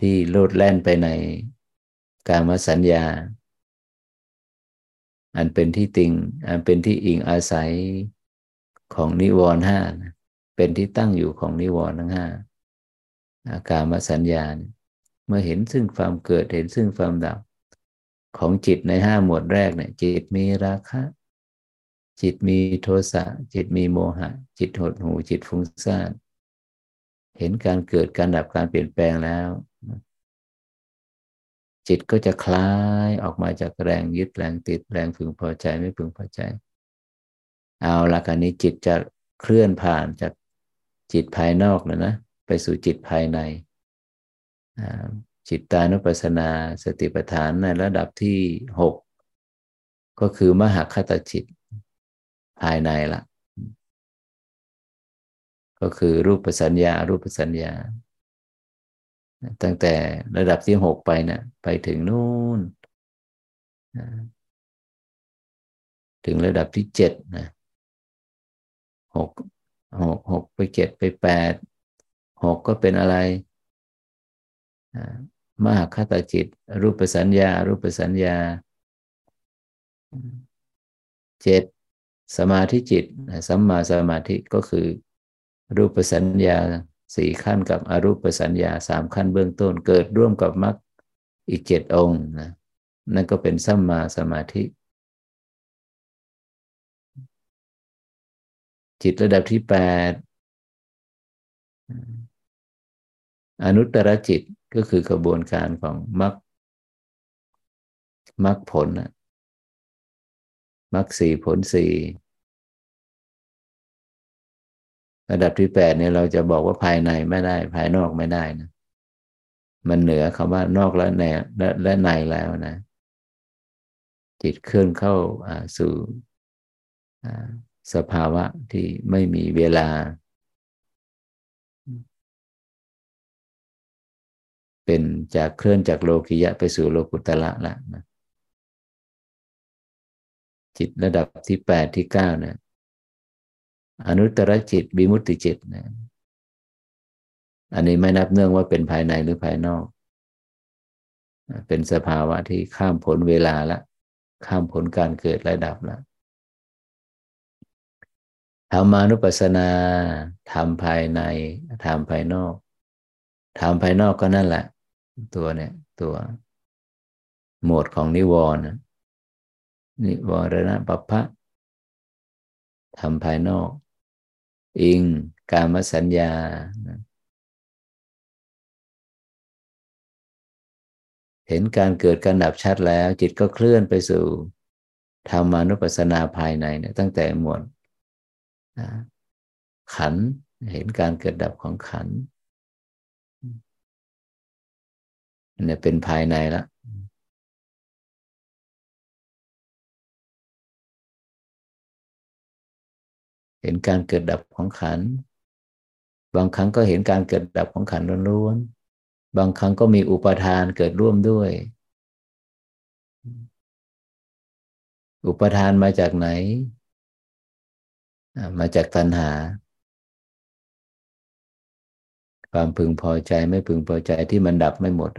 ที่โลดแล่นไปในกามสัญญา อันเป็นที่ติง อันเป็นที่อิงอาศัยของนิวรณ์ห้าเป็นที่ตั้งอยู่ของนิวรณ์ทั้งห้าอากามสัญญา เมื่อเห็นซึ่งความเกิดเห็นซึ่งความดับ ของจิตในห้าหมวดแรกเนี่ย จิตมีราคะ จิตมีโทสะ จิตมีโมหะ จิตหดหู จิตฟุ้งซ่าน เห็นการเกิดการดับการเปลี่ยนแปลงแล้ว จิตก็จะคลายออกมาจากแรงยึดแรงติดแรงพึงพอใจไม่พึงพอใจ เอาละกันนี้จิตจะเคลื่อนผ่านจากจิตภายนอกแล้วนะ ไปสู่จิตภายใน จิตตานุปัสสนาสติปัฏฐานในระดับที่หกก็คือมหาคตจิตภายในละก็คือรูปสัญญารูปสัญญา ตั้งแต่ระดับที่หกไปเนะี่ยไปถึงนู่นถึงระดับที่เจ็ดนะหกหกหกไปเจ็ดไปแปดหกก็เป็นอะไรมหาคตาจิต รูปสัญญา รูปสัญญาเจ็ดสมาธิจิตสัมมาสมาธิก็คือ รูปสัญญา สี่ขั้นกับอรูปสัญญาสามขั้นเบื้องต้นเกิดร่วมกับมรรคอีกเจ็ดองค์นะนั่นก็เป็นสัมมาสมาธิ จิตระดับที่แปดอนุตตรจิตก็คือกระบวนการของมรรคมรรคผลนะมรรคสี่ผลสี่ ระดับที่แปดเนี่ยเราจะบอกว่าภายในไม่ได้ ภายนอกไม่ได้นะ มันเหนือคำว่านอกและในและและในแล้วนะ จิตเคลื่อนเข้าสู่สภาวะที่ไม่มีเวลา เป็นจากเคลื่อนจากโลกิยะไปสู่โลกุตละละนะจิตระดับที่แปดที่เก้าเนี่ย อนุตตรจิตบิมุตติจิตนะอันนี้ไม่นับเนื่องว่าเป็นภายในหรือภายนอก เป็นสภาวะที่ข้ามผลเวลาละ ข้ามผลการเกิดระดับละธรรมานุปัสสนาทำภายในทำภายนอกทำภายนอกก็นั่นแหละ ตัวเนี่ยตัวหมวดของนิวรณ์นิวรณะปัปพะทำภายนอก อิงกามสัญญา เห็นการเกิดการดับชัดแล้ว จิตก็เคลื่อนไปสู่ธรรมานุปัสสนาภายในเนี่ยตั้งแต่หมวดขันเห็นการเกิดดับของขันเนี่ยเป็นภายในแล้ว เห็นการเกิดดับของขัน บางครั้งก็เห็นการเกิดดับของขันล้วนๆ บางครั้งก็มีอุปทานเกิดร่วมด้วย อุปทานมาจากไหน มาจากตัณหา ความพึงพอใจไม่พึงพอใจที่มันดับไม่หมด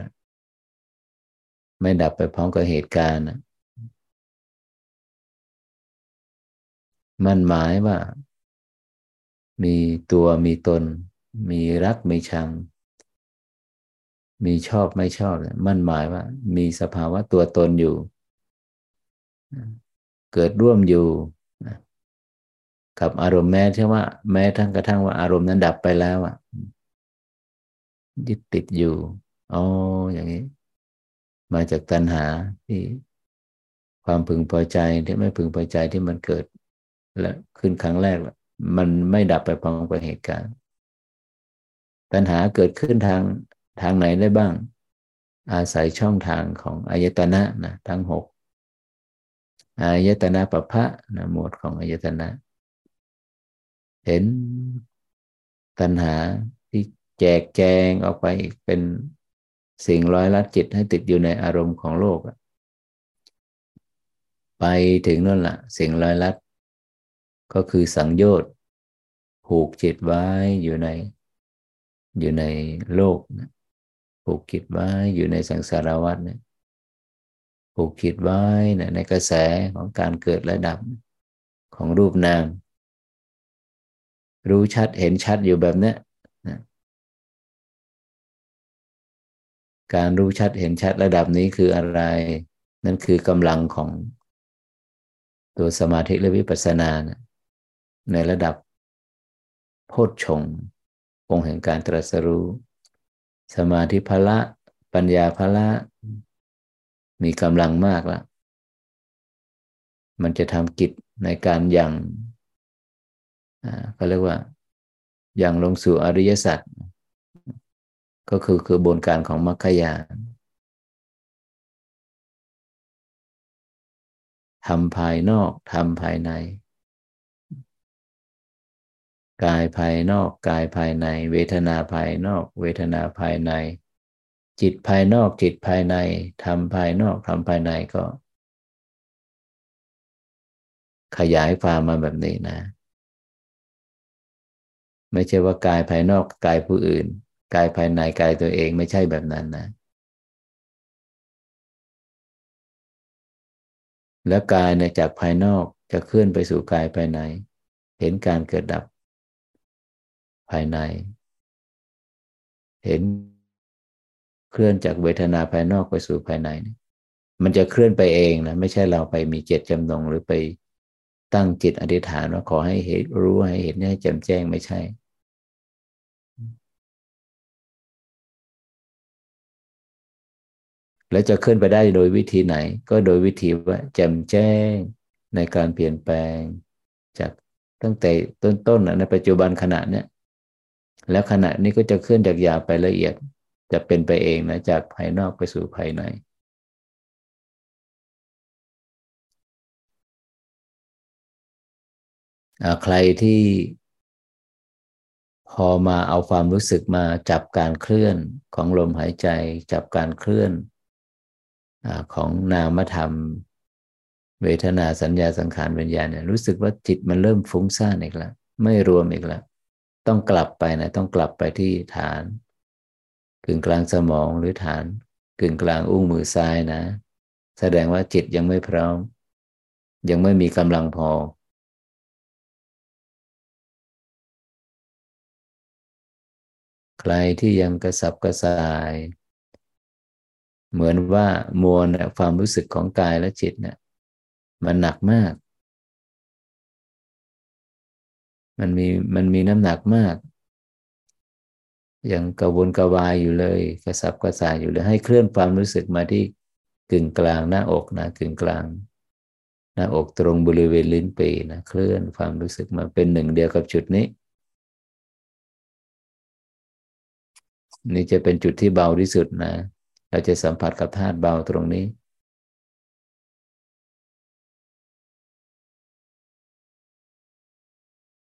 ไม่ดับไปพร้อมกับเหตุการณ์มั่นหมายว่า มีตัวมีตน มีรักมีชัง มีชอบไม่ชอบมั่นหมายว่า มีสภาวะตัวตนอยู่ เกิดร่วมอยู่กับอารมณ์แม้ใช่ว่า แม้ทั้งกระทั่งว่าอารมณ์นั้นดับไปแล้วอะยึดติดอยู่อ๋ออย่างนี้ มาจากตัณหาที่ความพึงพอใจที่ไม่พึงพอใจที่มันเกิดและขึ้นครั้งแรก มันไม่ดับไปพร้อมกับเหตุการณ์ตัณหาเกิดขึ้นทางทางไหนได้บ้าง อาศัยช่องทางของอายตนะนะทั้งหกอายตนะปะพะนะหมวดของอายตนะ เห็นตัณหาที่แจกแจงออกไปเป็นสิ่งร้อยลัดจิตให้ติดอยู่ในอารมณ์ของโลก ไปถึงนั่นละสิ่งร้อยลัด ก็คือสังโยชน์ผูกจิตไว้อยู่ใน อยู่ในโลกนะผูกจิตไว้อยู่ในสังสารวัฏเนี่ยผูกจิตไว้นะในกระแสของการเกิดและดับของรูปนาม รู้ชัดเห็นชัดอยู่แบบนี้นะการรู้ชัดเห็นชัดระดับนี้คืออะไร นั่นคือกำลังของตัวสมาธิและวิปัสสนานะ ในระดับโพชฌงองค์แห่งการตรัสรู้ สมาธิพละ ปัญญาพละ มีกำลังมากแล้วมันจะทำกิจในการยังเขาเรียกว่าอย่างลงสู่อริยสัจก็คือคือบนการของมรรคยานทำภายนอกทำภายใน กายภายนอกกายภายใน เวทนาภายนอก เวทนาภายใน จิตภายนอกจิตภายในทำภายนอกทำภายในก็ ขยายความมาแบบนี้นะ ไม่ใช่ว่ากายภายนอกกายผู้อื่น กายภายในกายตัวเองไม่ใช่แบบนั้นนะแล้วกายเนี่ยจากภายนอกจะเคลื่อนไปสู่กายภายใน เห็นการเกิดดับ ภายใน เห็นเคลื่อนจากเวทนาภายนอกไปสู่ภายใน มันจะเคลื่อนไปเองนะไม่ใช่เราไปมีเจตจำนงหรือไปตั้งจิตอธิษฐานว่าขอให้เห็นรู้ให้เห็นให้แจ่มแจ้งไม่ใช่ แล้วจะขึ้นไปได้โดยวิธีไหน ก็โดยวิธีว่าแจ่มแจ้งในการเปลี่ยนแปลง จากตั้งแต่ต้นๆในปัจจุบันขณะเนี้ย แล้วขณะนี้ก็จะเคลื่อนจากหยาบไปละเอียด จะเป็นไปเองนะจากภายนอกไปสู่ภายใน ใครที่พอมาเอาความรู้สึกมาจับการเคลื่อนของลมหายใจ จับการเคลื่อนอของนามธรรม เวทนาสัญญาสังขารวิญญาณเนี่ยรู้สึกว่าจิตมันเริ่มฟุ้งซ่านอีกแล้วไม่รวมอีกแล้ว ต้องกลับไปนะต้องกลับไปที่ฐานกึ่งกลางสมองหรือฐานกึ่งกลางอุ้งมือซ้ายนะ แสดงว่าจิตยังไม่พร้อม ยังไม่มีกำลังพอ ใครที่ยังกระสับกระส่าย เหมือนว่ามวลความรู้สึกของกายและจิตเนี่ยมันหนักมาก มันมีมันมีน้ำหนักมากยังกระวนกระวายอยู่เลย กระสับกระส่ายอยู่เลย ให้เคลื่อนความรู้สึกมาที่กึ่งกลางหน้าอกนะกึ่งกลาง หน้าอกตรงบริเวณลิ้นปีนะเคลื่อนความรู้สึกมาเป็นหนึ่งเดียวกับจุดนี้ นี่จะเป็นจุดที่เบาที่สุดนะ เราจะสัมผัสกับธาตุเบาตรงนี้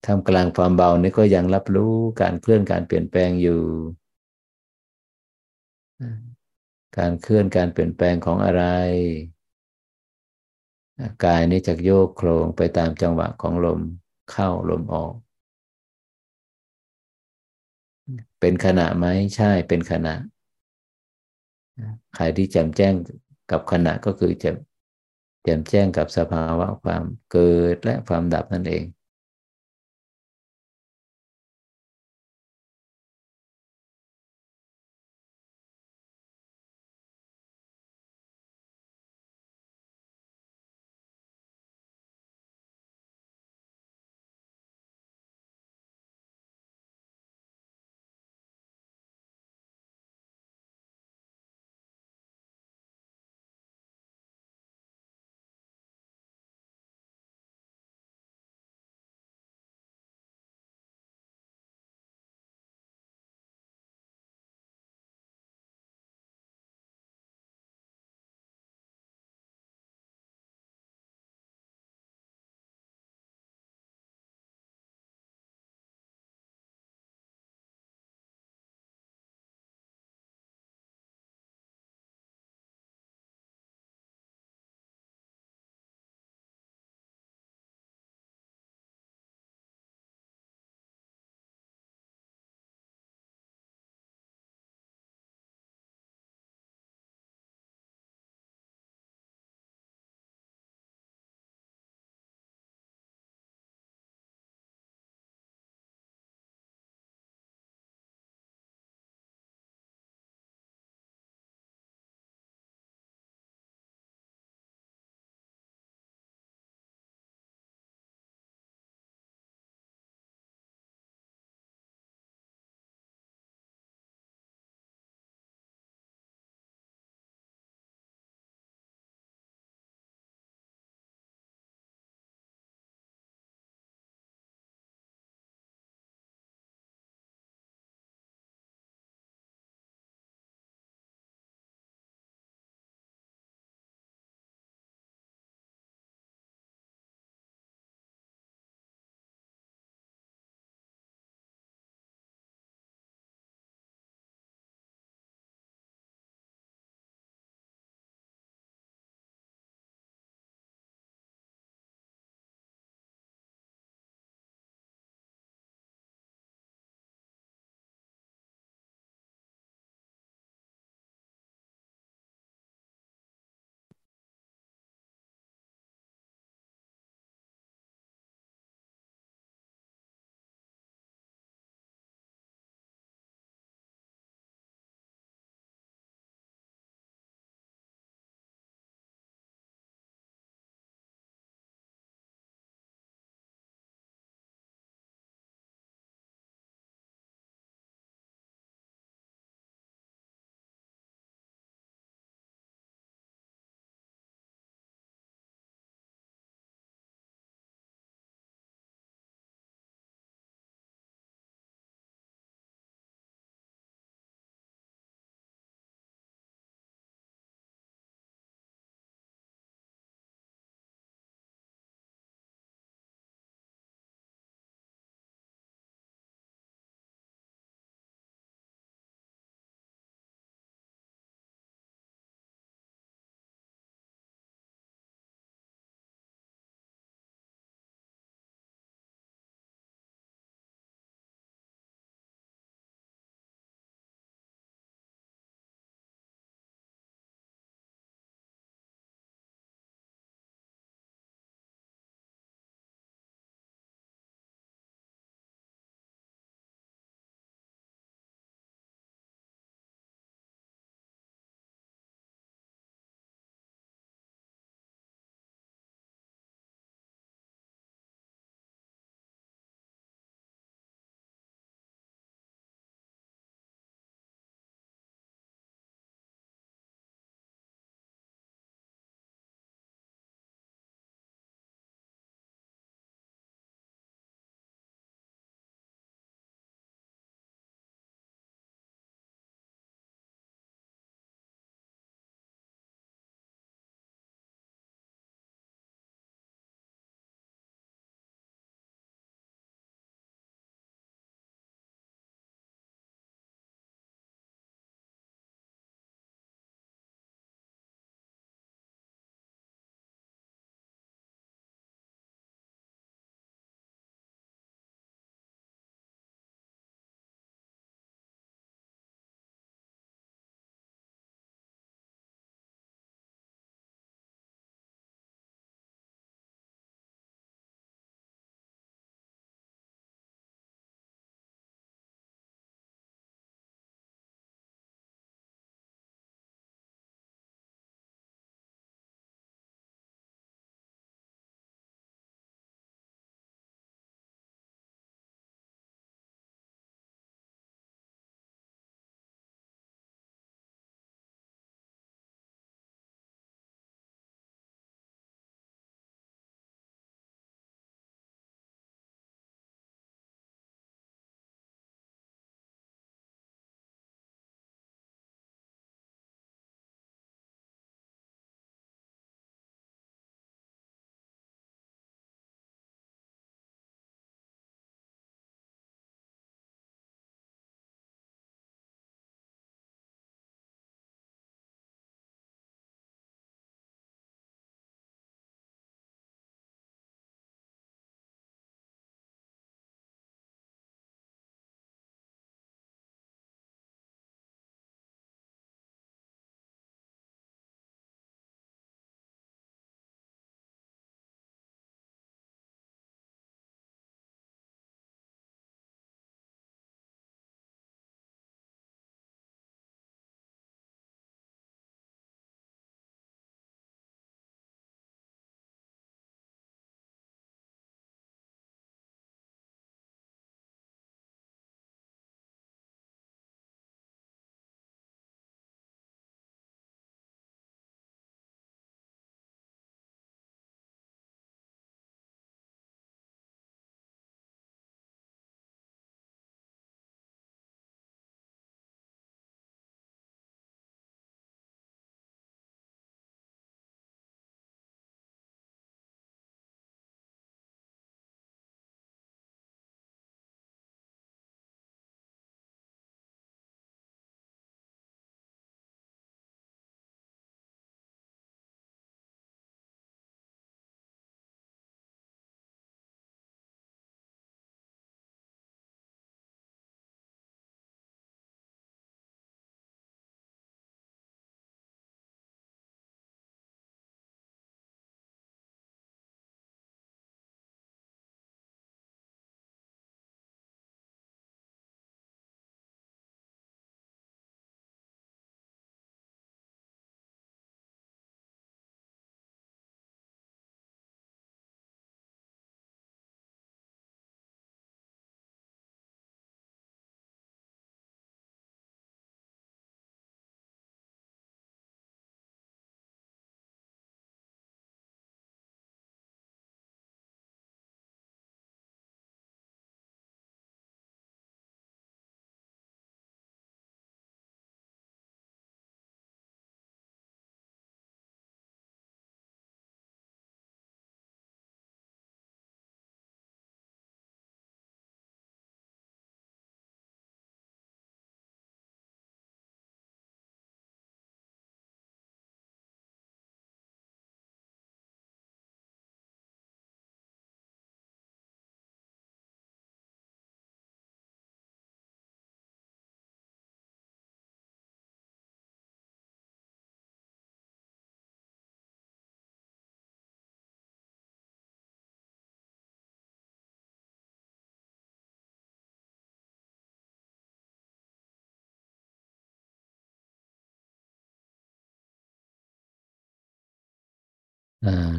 ทำกลางความเบานี่ก็ยังรับรู้การเคลื่อนการเปลี่ยนแปลงอยู่ การเคลื่อนการเปลี่ยนแปลงของอะไร กายนี้จะโยกโครงไปตามจังหวะของลมเข้าลมออก เป็นขณะไหมใช่เป็นขณะ ใครที่แจำแจ้งกับขณะก็คือจะแจ่มแจ้งกับสภาวะความเกิดและความดับนั่นเอง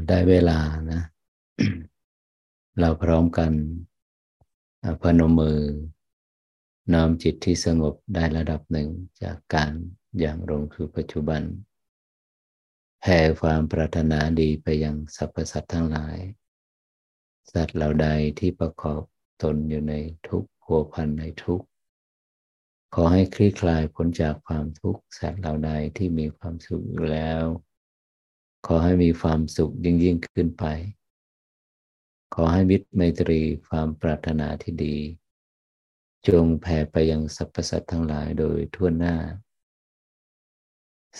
ได้เวลานะ เราพร้อมกันพนมมือ น้อมจิตที่สงบได้ระดับหนึ่งจากการอย่างลงคือปัจจุบันแผ่ความปรารถนาดีไปยังสรรพสัตว์ทั้งหลาย สัตว์เหล่าใดที่ประกอบตนอยู่ในทุกข์ผัวพันในทุกข์ ขอให้คลี่คลายพ้นจากความทุกข์ สัตว์เหล่าใดที่มีความสุขอยู่แล้ว ขอให้มีความสุขยิ่งยิ่งขึ้นไป ขอให้มิตรไมตรีความปรารถนาที่ดี จงแผ่ไปยังสรรพสัตว์ทั้งหลายโดยทั่วหน้า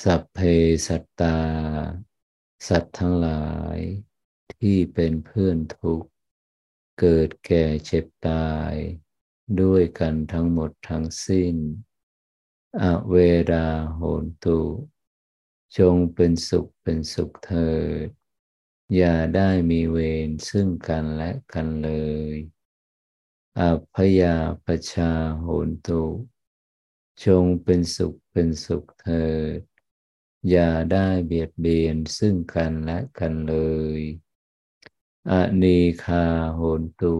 สัพเพสัตตา สัตว์ทั้งหลายที่เป็นเพื่อนทุกข์ เกิดแก่เจ็บตาย ด้วยกันทั้งหมดทั้งสิ้น อเวราโหนตุ จงเป็นสุขเป็นสุขเถิด อย่าได้มีเวรซึ่งกันและกันเลยอพยาปชาโหนตุ จงเป็นสุขเป็นสุขเถิด อย่าได้เบียดเบียนซึ่งกันและกันเลยอนีคาโหนตุ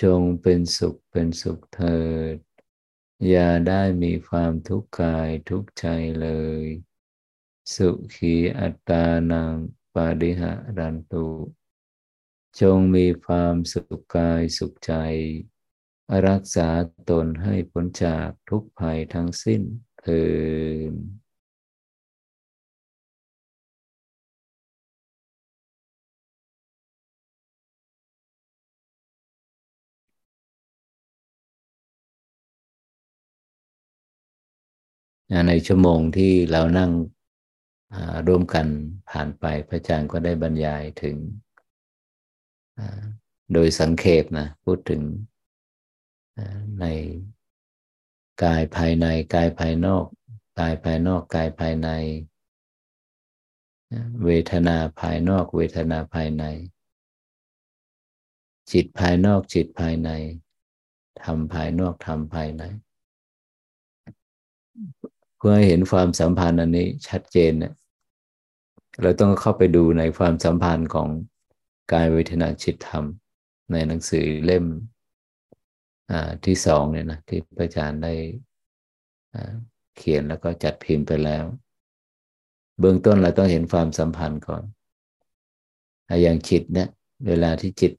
จงเป็นสุขเป็นสุขเถิด อย่าได้มีความทุกข์กายทุกข์ใจเลย สุขีอัตานังปาริหารันตุ จงมีความสุขกายสุขใจ รักษาตนให้พ้นจากทุกภัยทั้งสิ้นเถิดในชั่วโมงที่เรานั่ง ร่วมกันผ่านไปพระอาจารย์ก็ได้บรรยายถึง โดยสังเขปนะพูดถึงในกายภายในกายภายนอก กายภายนอกกายภายใน เวทนาภายนอก เวทนาภายใน จิตภายนอกจิตภายในธรรมภายนอกธรรมภายในเพื่อให้เห็นความสัมพันธ์อันนี้ชัดเจนเนี่ย เราต้องเข้าไปดูในความสัมพันธ์ของกายเวทนาจิตธรรม ในหนังสือเล่มที่สองเนี่ยนะที่พระอาจารย์ได้เขียนแล้วก็จัดพิมพ์ไปแล้ว เบื้องต้นเราต้องเห็นความสัมพันธ์ก่อนอย่างจิตเนี่ยเวลาที่จิต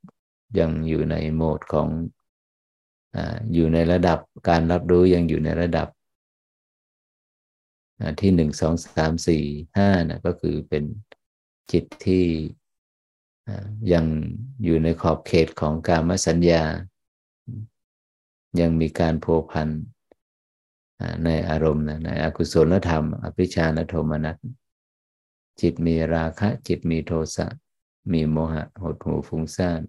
ยังอยู่ในโหมดของออยู่ในระดับการรับรู้ยังอยู่ในระดับ ที่หนึ่งสองสามสี่ห้านะก็คือเป็นจิตที่ยังอยู่ในขอบเขตของการมสัญญา ยังมีการโพพันในอารมณ์นะในอกุศลธรรม อภิชาและโทมนัสจิตมีราคะ จิตมีโทสะ มีโมหะ หดหูฟุ้งซ่าน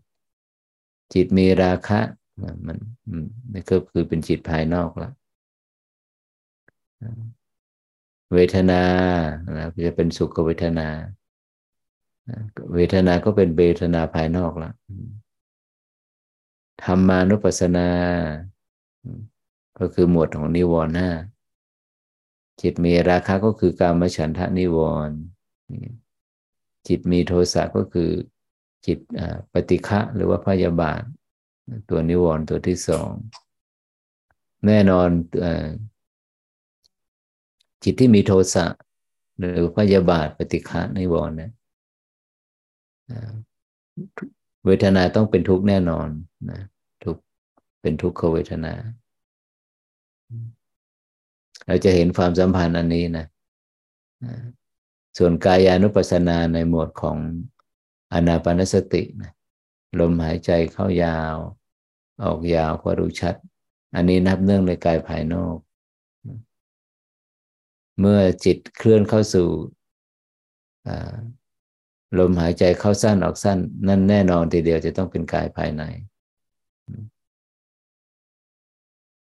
จิตมีราคะมันนี่ก็คือเป็นจิตภายนอกล้ว เวทนานะจะเป็นสุขเวทนา เวทนาก็เป็นเวทนาภายนอกละธรรมานุปัสสนา ก็คือหมวดของนิวรณ์ห้าจิตมีราคะก็คือการมฉันทะนิวรณ์จิตมีโทสะก็คือจิตปฏิฆะหรือว่าพยาบาท ตัวนิวรณ์ตัวที่สอง แน่นอน จิตที่มีโทสะหรือพยาบาทปฏิฆะในวรเนี่ยเวทนาต้องเป็นทุกข์แน่นอนนะทุกเป็นทุกขเวทนา เราจะเห็นความสัมพันธ์อันนี้นะส่วนกายานุปัสสนาในหมวดของอนาปานสตินะลมหายใจเข้ายาว ออกยาวก็รู้ชัด อันนี้นับเนื่องในกายภายนอก เมื่อจิตเคลื่อนเข้าสู่ลมหายใจเข้าสั้นออกสั้น นั่นแน่นอนทีเดียวจะต้องเป็นกายภายใน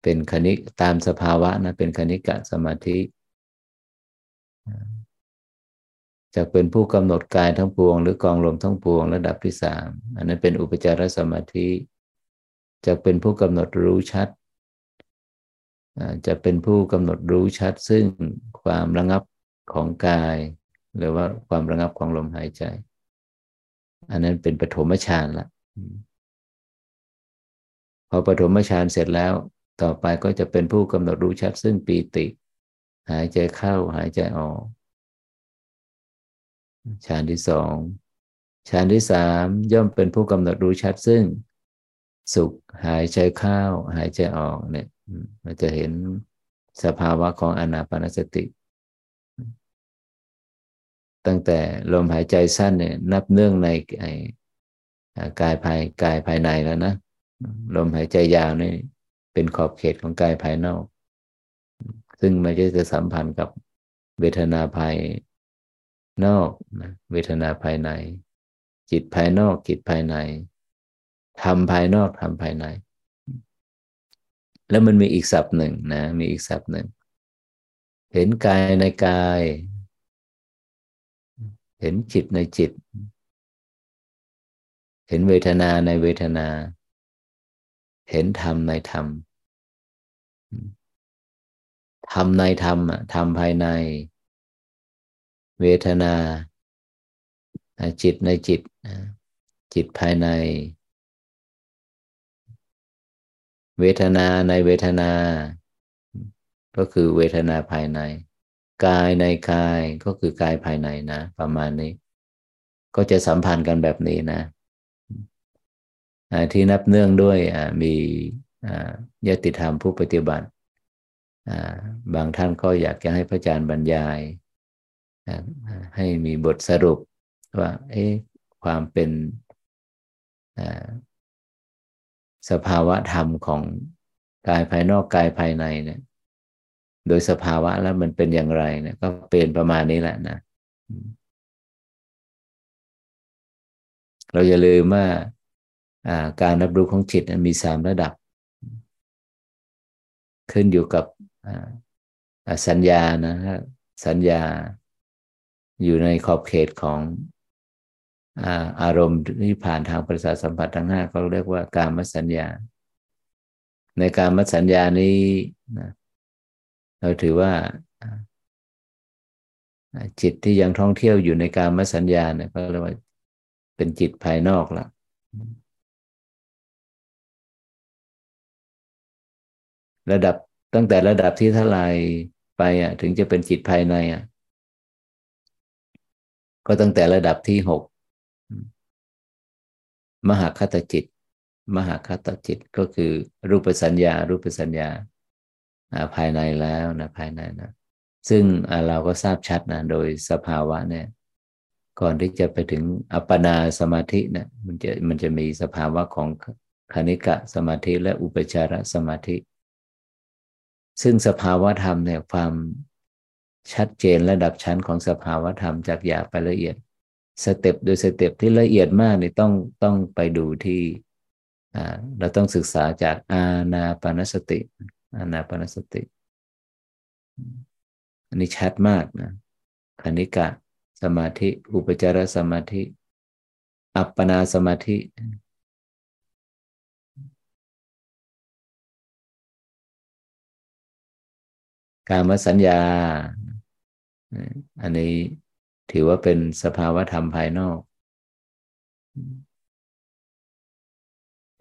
เป็นคณิตามสภาวะนะเป็นคณิกะสมาธิจะเป็นผู้กำหนดกายทั้งปวง หรือกองลมทั้งปวง ระดับที่สามอันนั้นเป็นอุปจารสมาธิจะเป็นผู้กำหนดรู้ชัด จะเป็นผู้กำหนดรู้ชัดซึ่งความระงับของกาย หรือว่าความระงับของลมหายใจ อันนั้นเป็นปฐมฌานละพอปฐมฌานเสร็จแล้ว ต่อไปก็จะเป็นผู้กำหนดรู้ชัดซึ่งปีติ หายใจเข้าหายใจออกฌานที่สองฌานที่สามย่อมเป็นผู้กำหนดรู้ชัดซึ่ง สุขหายใจเข้าหายใจออกเนี่ย เราจะเห็นสภาวะของอนาปานสติ ตั้งแต่ลมหายใจสั้นเนี่ยนับเนื่องในกายภายกายภายในแล้วนะ ลมหายใจยาวนี่เป็นขอบเขตของกายภายนอก ซึ่งม่ใช่จะสัมพันธ์กับเวทนาภายนอกนะเวทนาภายใน จิตภายนอกจิตภายในทำภายนอกทำภายใน แล้วมันมีอีกศัพท์หนึ่งนะ มีอีกศัพท์หนึ่ง เห็นกายในกาย เห็นจิตในจิต เห็นเวทนาในเวทนา เห็นธรรมในธรรม ธรรมในธรรมอะธรรมภายใน เวทนา จิตในจิต จิตภายใน เวทนาในเวทนา ก็คือเวทนาภายใน กายในกายก็คือกายภายในนะ ประมาณนี้ ก็จะสัมพันธ์กันแบบนี้นะที่นับเนื่องด้วยมียติธรรมผู้ปฏิบัติ บางท่านก็อยากจะให้พระอาจารย์บรรยาย ให้มีบทสรุปว่า เอ๊ะความเป็น สภาวะธรรมของกายภายนอกกายภายในเนี่ย โดยสภาวะแล้วมันเป็นอย่างไรเนี่ยก็เป็นประมาณนี้แหละนะ เราอย่าลืมว่าการรับรู้ของจิตมีสามระดับ ขึ้นอยู่กับสัญญานะสัญญาอยู่ในขอบเขตของ อารมณ์ที่ผ่านทางประสาทสัมผัสทั้งห้าเขาเรียกว่าการมสัญญา ในการมสัญญานี้นะเราถือว่าจิตที่ยังท่องเที่ยวอยู่ในการมสัญญาเนี่ยก็เรียกว่าเป็นจิตภายนอกละระดับตั้งแต่ระดับที่เท่าไรไปอะ ถึงจะเป็นจิตภายในอะ ก็ตั้งแต่ระดับที่หก มหาคตจิต มหาคตจิตก็คือรูปสัญญา รูปสัญญาภายในแล้วนะภายในนะซึ่งเราก็ทราบชัดนะโดยสภาวะเนี่ยก่อนที่จะไปถึงอัปปนาสมาธินะมันจะมันจะมีสภาวะของคณิกะสมาธิและอุปจารสมาธิ ซึ่งสภาวะธรรมเนี่ยความชัดเจนระดับชั้นของสภาวะธรรมจากหยาบไปละเอียด step โดย step ที่ละเอียดมากนี่ต้องต้องไปดูที่เราต้องศึกษาจากอานาปานสติ อานาปานสติ อันนี้ชัดมากนะคณิกะสมาธิ อุปจารสมาธิ อัปปนาสมาธิ การมสัญญา อันนี้ ถือว่าเป็นสภาวะธรรมภายนอก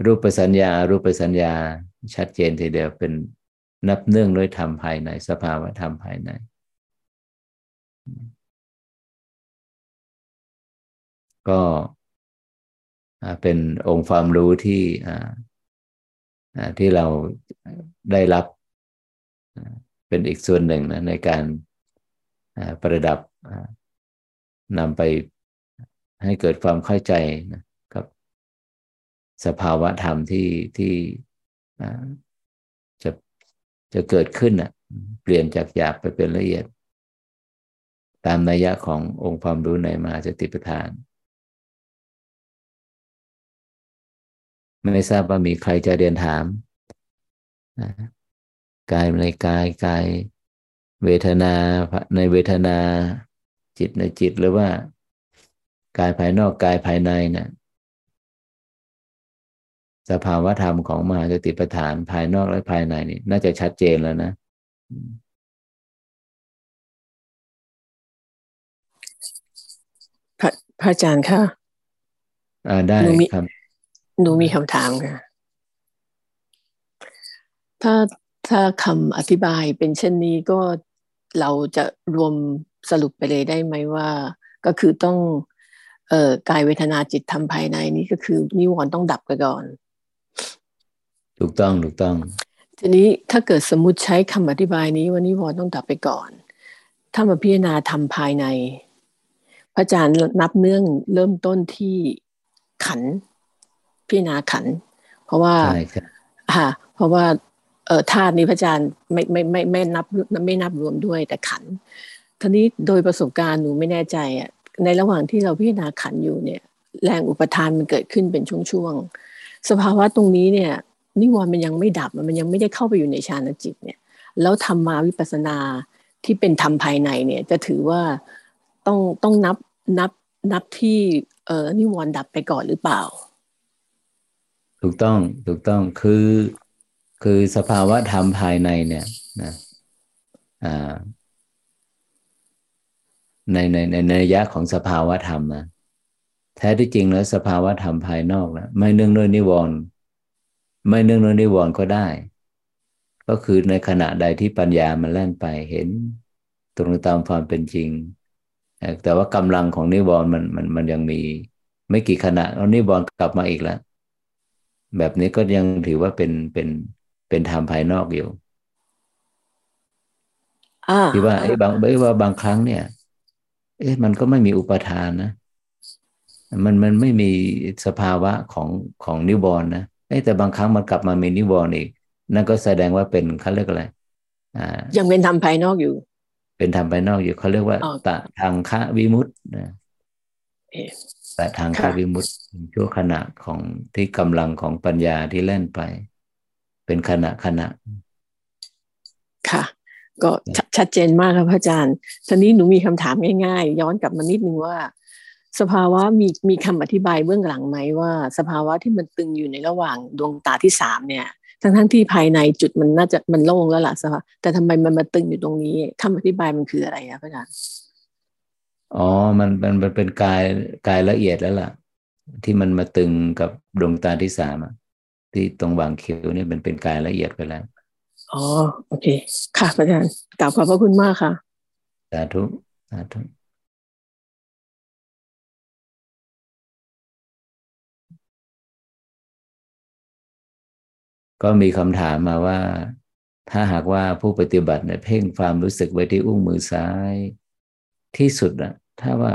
รูปสัญญา รูปสัญญา ชัดเจนทีเดียวเป็นนับเนื่องด้วยธรรมภายใน สภาวะธรรมภายใน ก็เป็นองค์ความรู้ที่ที่เราได้รับเป็นอีกส่วนหนึ่งนะในการประดับ นำไปให้เกิดความเข้าใจนะกับ สภาวะธรรมที่ที่จะจะเกิดขึ้นอะเปลี่ยนจากหยาบไปเป็นละเอียด ตามนัยยะขององค์ความรู้ในมหาสติปัฏฐาน ไม่ทราบว่ามีใครจะเรียนถามกายในกายกายเวทนาในเวทนา จิตในจิตหรือว่ากายภายนอกกายภายในเนะี่ยสภาวะธรรมของมหาสติปัฏฐานภายนอกและภายในนี่น่าจะชัดเจนแล้วนะ พระอาจารย์ค่ะอ่าได้ครับหนูมีคำถามค่ะ ถ้าถ้าคำอธิบายเป็นเช่นนี้ก็เราจะรวม สรุปไปเลยได้ไหมว่า ก็คือต้องเอ่อกายเวทนาจิตทำภายในนี้ก็คือนิวรณ์ต้องดับไปก่อน ถูกต้องถูกต้อง ทีนี้ถ้าเกิดสมมติใช้คำอธิบายนี้ว่านิวรณ์ต้องดับไปก่อน ถ้ามาพิจารณาทำภายใน พระอาจารย์นับเนื่องเริ่มต้นที่ขันพิจารณาขัน เพราะว่าค่ะเพราะว่าเออธาตุนี้พระอาจารย์ไม่ไม่ไม่ไม่นับไม่นับรวมด้วยแต่ขัน ทีนี้โดยประสบการณ์หนูไม่แน่ใจอะในระหว่างที่เราพิจารณาขันอยู่เนี่ย แรงอุปทานมันเกิดขึ้นเป็นช่วงๆสภาวะตรงนี้เนี่ย นิวรณ์มันยังไม่ดับมันยังไม่ได้เข้าไปอยู่ในฌานจิตเนี่ย แล้วทำมาวิปัสนาที่เป็นธรรมภายในเนี่ยจะถือว่าต้องต้องนับนับนับที่เออนิวรณ์ดับไปก่อนหรือเปล่า ถูกต้องถูกต้องคือคือสภาวะธรรมภายในเนี่ยนะอ่า ในในในนัยยะของสภาวะธรรมนะแท้ที่จริงแล้วสภาวะธรรมภายนอกนะไม่เนื่องด้วยนิวรณ์ไม่เนื่องด้วยนิวรณ์ก็ได้ ก็คือในขณะใดที่ปัญญามันแล่นไปเห็น ตรงตามความเป็นจริง แต่ว่ากำลังของนิวรณ์มันมันมันยังมี ไม่กี่ขณะแล้วนิวรณ์กลับมาอีกแล้วแบบนี้ก็ยังถือว่าเป็นเป็นเป็นธรรมภายนอกอยู่ที่ว่าไอ้บางไอ้ว่าบางครั้งเนี่ย เอ๊ะมันก็ไม่มีอุปทานนะ มันมันไม่มีสภาวะของของนิวรณ์นะไอ้แต่บางครั้งมันกลับมามีนิวรณ์อีก นั่นก็แสดงว่าเป็นเขาเรียกอะไรอ่ายังเป็นธรรมภายนอกอยู่ เป็นธรรมภายนอกอยู่เขาเรียกว่าตะทางคะวิมุตต์นะแต่ทางคะวิมุตต์ชั่วขณะของที่กำลังของปัญญาที่เล่นไป เป็นขณะขณะค่ะ ก็ชัดเจนมากครับพระอาจารย์ทีนี้หนูมีคำถามง่ายๆ ย้อนกลับมานิดนึงว่า สภาวะมีมีคำอธิบายเบื้องหลังไหมว่า สภาวะที่มันตึงอยู่ในระหว่างดวงตาที่สามเนี่ยทั้งทั้งที่ภายในจุดมันน่าจะมันโล่งแล้วล่ะสภาแต่ทำไมมันมาตึงอยู่ตรงนี้คำอธิบายมันคืออะไรอะพระอาจารย์อ๋อมันมันมันเป็นกายกายละเอียดแล้วล่ะ ที่มันมาตึงกับดวงตาที่สามที่ตรงบางคิ้วนี่มันเป็นกายละเอียดไปแล้ว อ๋อโอเค ค่ะอาจารย์กล่าวขอบพระคุณมากค่ะสาธุสาธุก็มีคำถามมาว่า ถ้าหากว่าผู้ปฏิบัติเนี่ยเพ่งความรู้สึกไว้ที่อุ้งมือซ้าย ที่สุดอะถ้าว่า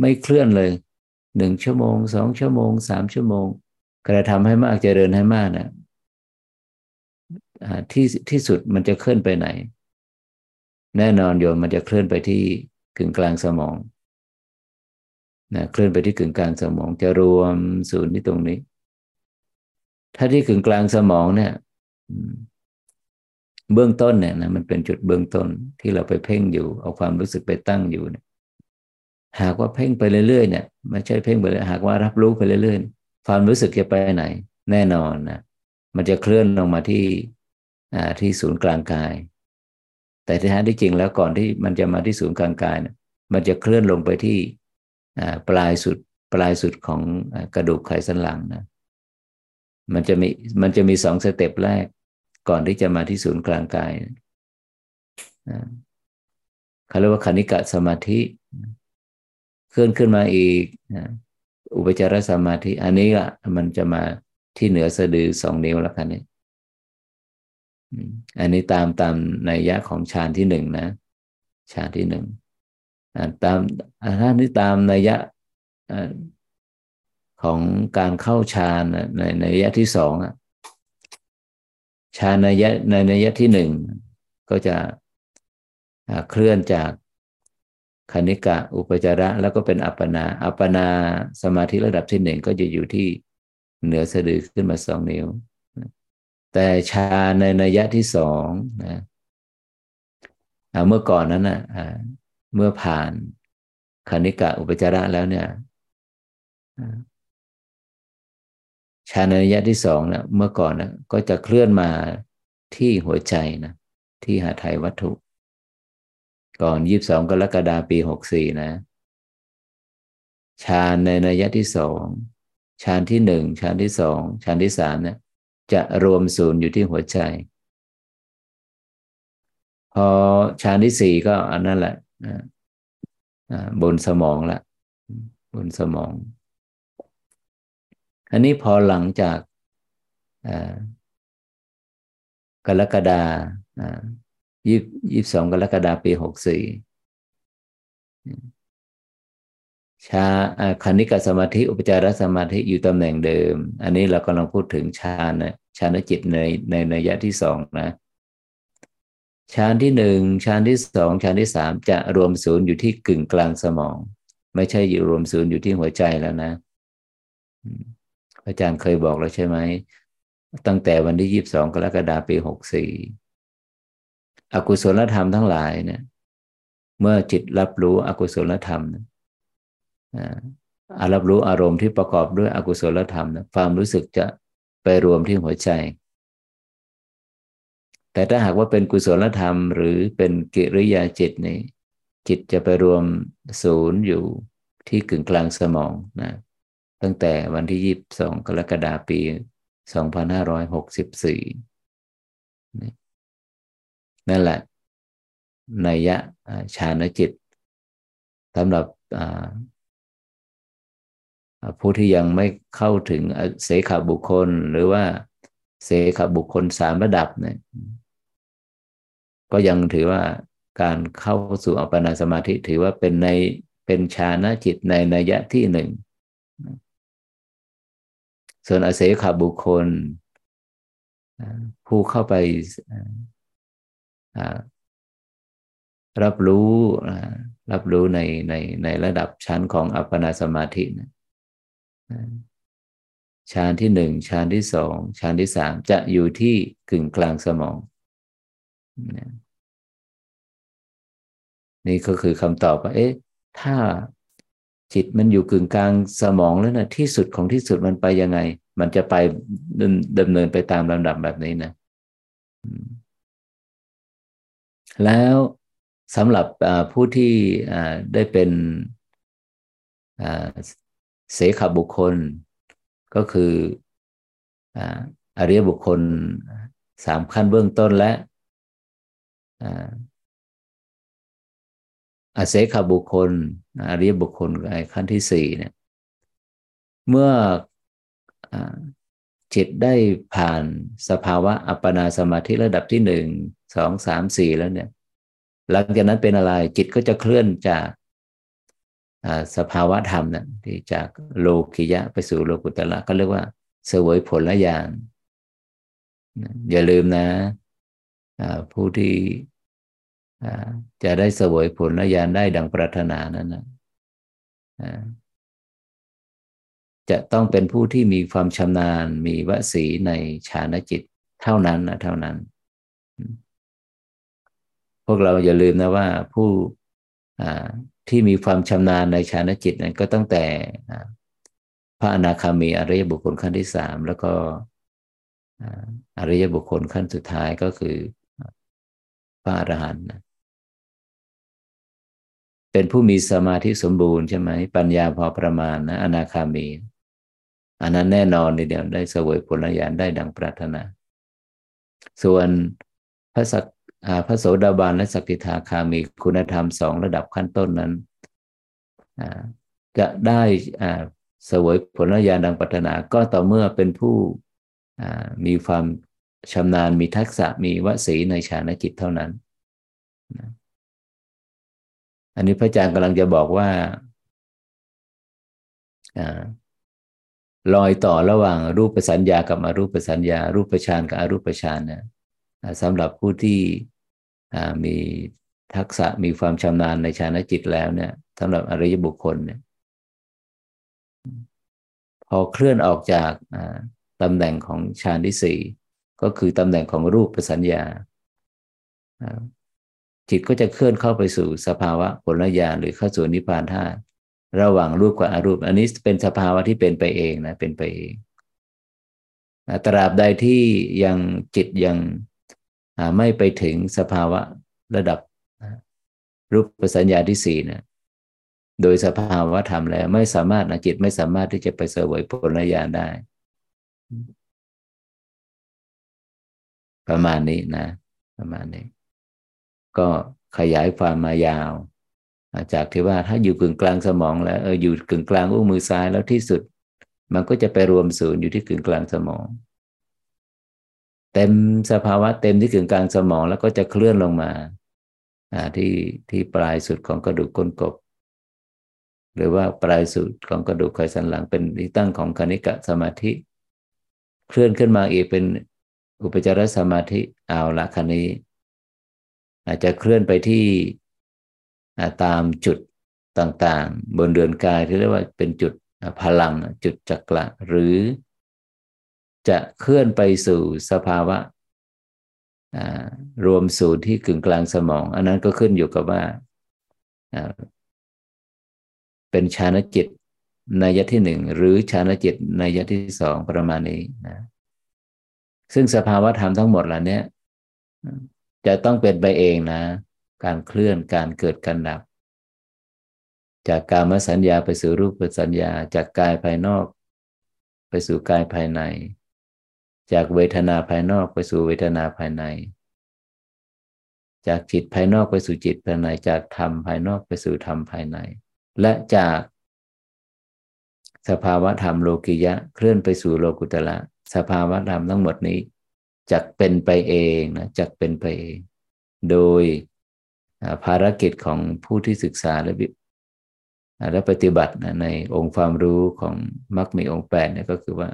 ไม่เคลื่อนเลยหนึ่งชั่วโมงสองชั่วโมงสามชั่วโมง กระทำให้มากเจริญให้มากน่ะ ที่ที่สุดมันจะเคลื่อนไปไหน แน่นอนโยมมันจะเคลื่อนไปที่กึ่งกลางสมองนะเคลื่อนไปที่กึ่งกลางสมอง จะรวมศูนย์ที่ตรงนี้ ถ้าที่กึ่งกลางสมองเนี่ยเบื้องต้นเนี่ยนะมันเป็นจุดเบื้องต้นที่เราไปเพ่งอยู่ เอาความรู้สึกไปตั้งอยู่เนี่ยหากว่าเพ่งไปเรื่อยๆเนี่ยไม่ใช่เพ่งไปเลยหากว่ารับรู้ไปเรื่อยๆ ความรู้สึกจะไปไหน แน่นอนนะมันจะเคลื่อนลงมาที่ ที่ศูนย์กลางกาย แต่ที่แท้ที่จริงแล้วก่อนที่มันจะมาที่ศูนย์กลางกายนะมันจะเคลื่อนลงไปที่ปลายสุดปลายสุดของกระดูกไขสันหลังนะมันจะมีมันจะมีสองสเต็ปแรก ก่อนที่จะมาที่ศูนย์กลางกายเขาเรียกว่าคณิกะสมาธิ เคลื่อนขึ้นมาอีกอุปจารสมาธิ อันนี้อะมันจะมาที่เหนือสะดือสองนิ้วแล้วคันนี้ อันนี้ตามตามในยะของฌานที่หนึ่งนะฌานที่หนึ่งตามถ้านี้ตามในยะของการเข้าฌานในในยะที่สองฌานในยะในในยะที่หนึ่งก็จะเคลื่อนจากคณิกะอุปจาระแล้วก็เป็นอัปปนาอัปปนาสมาธิระดับที่หนึ่งก็จะอยู่ที่เหนือสะดือขึ้นมาสองนิ้ว แต่ชาในนัยะที่สองนะเมื่อก่อนนั้นนะเมื่อผ่านคณิกะอุปจาระแล้วเนี่ยชาในนัยะที่สองนะเมื่อก่อนนะก็จะเคลื่อนมาที่หัวใจนะที่หาไทยวัตถุ ก่อนยี่บสองกรกฎาปีหกสี่นะฌานในนัยะที่สองฌานที่หนึ่งฌานที่สองฌานที่สามเนี่ย จะรวมศูนย์อยู่ที่หัวใจ พอฌานที่สี่ก็อันนั้นแหละบนสมองละบนสมอง อันนี้พอหลังจากกรกฎายี่ยี่สองกรกฎาปีหกสี่ ชาคณิกสมาธิอุปจารสมาธิอยู่ตำแหน่งเดิม อันนี้เรากำลังพูดถึงฌานนะฌานจิตในในในยะที่สองนะฌานที่หนึ่งฌานที่สองฌานที่สามจะรวมศูนย์อยู่ที่กึ่งกลางสมอง ไม่ใช่อยู่รวมศูนย์อยู่ที่หัวใจแล้วนะ อาจารย์เคยบอกแล้วใช่ไหม ตั้งแต่วันที่ยี่บสองกรกฎาคมปีหกสี่อกุศลธรรมทั้งหลายเนี่ยเมื่อจิตรับรู้อกุศลธรรมอา รับรู้อารมณ์ที่ประกอบด้วยอกุศลธรรมนะความรู้สึกจะไปรวมที่หัวใจ แต่ถ้าหากว่าเป็นกุศลธรรม หรือเป็นกิริยาจิตนี่จิตจะไปรวมศูนย์อยู่ที่กึ่งกลางสมองนะตั้งแต่วันที่ยี่บสองกรกฎาคมปีสองพันห้าร้อยหกสิบสี่นั่นแหละนัยยะฌานจิตสำหรับ ผู้ที่ยังไม่เข้าถึงเสขบุคคลหรือว่าเสขบุคคลสามระดับเนี่ยก็ยังถือว่าการเข้าสู่อัปปนาสมาธิถือว่าเป็นในเป็นฌานจิตในนัยยะที่หนึ่ง ส่วนอาเสขบุคคล ผู้เข้าไปรับรู้รับรู้ในในในระดับชั้นของอัปปนาสมาธินะ ฌานที่หนึ่งฌานที่สองฌานที่สามจะอยู่ที่กึ่งกลางสมอง นี่ก็คือคำตอบว่า เอ๊ะ ถ้าจิตมันอยู่กึ่งกลางสมองแล้วนะที่สุดของที่สุดมันไปยังไง มันจะไปดำเนินไปตามลำดับแบบนี้นะ แล้วสำหรับผู้ที่ได้เป็น เสขบุคคล ก็คืออริยบุคคลสามขั้นเบื้องต้นและอาเสขบุคคลอริยบุคคลขั้นที่สี่เนี่ยเมื่อจิตได้ผ่านสภาวะอัปปนาสมาธิระดับที่หนึ่งสองสามสี่แล้วเนี่ย หลังจากนั้นเป็นอะไรจิตก็จะเคลื่อนจาก สภาวะธรรมนะที่จากโลกิยะไปสู่โลกุตละก็เรียกว่าเสวยผลละยานอย่าลืมนะผู้ที่จะได้เสวยผลละยานได้ดังปรารถนานั้นนะจะต้องเป็นผู้ที่มีความชำนาญมีวสีในฌานจิตเท่านั้นนะเท่านั้น พวกเราอย่าลืมนะว่าผู้ ที่มีความชำนาญในฌานจิตนั้นก็ตั้งแต่พระอนาคามีอริยบุคคลขั้นที่สามแล้วก็อริยบุคคลขั้นสุดท้ายก็คือพระอรหันต์เป็นผู้มีสมาธิสมบูรณ์ใช่ไหมปัญญาพอประมาณนะอนาคามี อันนั้นแน่นอนในเดียวได้เสวยผลญาณได้ดังปรารถนา ส่วนพระสัก พระโสดาบันและสกิทาคามีคุณธรรมสองระดับขั้นต้นนั้นจะได้เสวยผลญาณดังปรารถนาก็ต่อเมื่อเป็นผู้มีความชำนาญมีทักษะมีวสีในฌานจิตเท่านั้น อันนี้พระอาจารย์กำลังจะบอกว่าลอยต่อระหว่างรูปสัญญากับอรูปสัญญา รูปฌานกับอรูปฌานนะสำหรับผู้ที่ มีทักษะมีความชำนาญในฌานจิตแล้วเนี่ยสำหรับอริยบุคคลเนี่ยพอเคลื่อนออกจากตำแหน่งของฌานที่สี่ก็คือตำแหน่งของรูปสัญญา จิตก็จะเคลื่อนเข้าไปสู่สภาวะผลญาณหรือเข้าสู่นิพพานธาตุระหว่างรูปกับอรูป อันนี้เป็นสภาวะที่เป็นไปเองนะเป็นไปเองตราบใดที่ยังจิตยัง ไม่ไปถึงสภาวะระดับรูปสัญญาที่สี่นะโดยสภาวะธรรมแล้วไม่สามารถนะจิตไม่สามารถที่จะไปเสวยผลญาณได้ ประมาณนี้นะ ประมาณนี้ ก็ขยายความมายาว จากที่ว่าถ้าอยู่กึ่งกลางสมองแล้วเอออยู่กึ่งกลางอุ้งมือซ้ายแล้วที่สุด มันก็จะไปรวมศูนย์อยู่ที่กึ่งกลางสมอง เต็มสภาวะเต็มที่กึ่งกลางสมองแล้วก็จะเคลื่อนลงมาที่ที่ปลายสุดของกระดูกก้นกบ หรือว่าปลายสุดของกระดูกไขสันหลังเป็นที่ตั้งของคณิกะสมาธิ เคลื่อนขึ้นมาอีกเป็นอุปจารสมาธิเอาละคันนี้ อาจจะเคลื่อนไปที่ตามจุดต่างๆ บนเดือนกายที่เรียกว่าเป็นจุดพลังจุดจักระหรือ จะเคลื่อนไปสู่สภาวะรวมศูนย์ที่กึ่งกลางสมอง อันนั้นก็ขึ้นอยู่กับว่าเป็นชานจิตในยะที่หนึ่งหรือชานจิตในยะที่สองประมาณนี้นะซึ่งสภาวะธรรมทั้งหมดเหล่านี้จะต้องเป็นไปเองนะ การเคลื่อนการเกิดการดับ จากการมสัญญาไปสู่รูปสัญญา จากกายภายนอก ไปสู่กายภายใน จากเวทนาภายนอกไปสู่เวทนาภายใน จากจิตภายนอกไปสู่จิตภายใน จากธรรมภายนอกไปสู่ธรรมภายใน และจากสภาวะธรรมโลกิยะเคลื่อนไปสู่โลกุตละ สภาวะธรรมทั้งหมดนี้จักเป็นไปเองนะจักเป็นไปเอง โดยภารกิจของผู้ที่ศึกษาและและปฏิบัตินะในองค์ความรู้ของมรรคมีองค์แปดเนี่ยก็คือว่า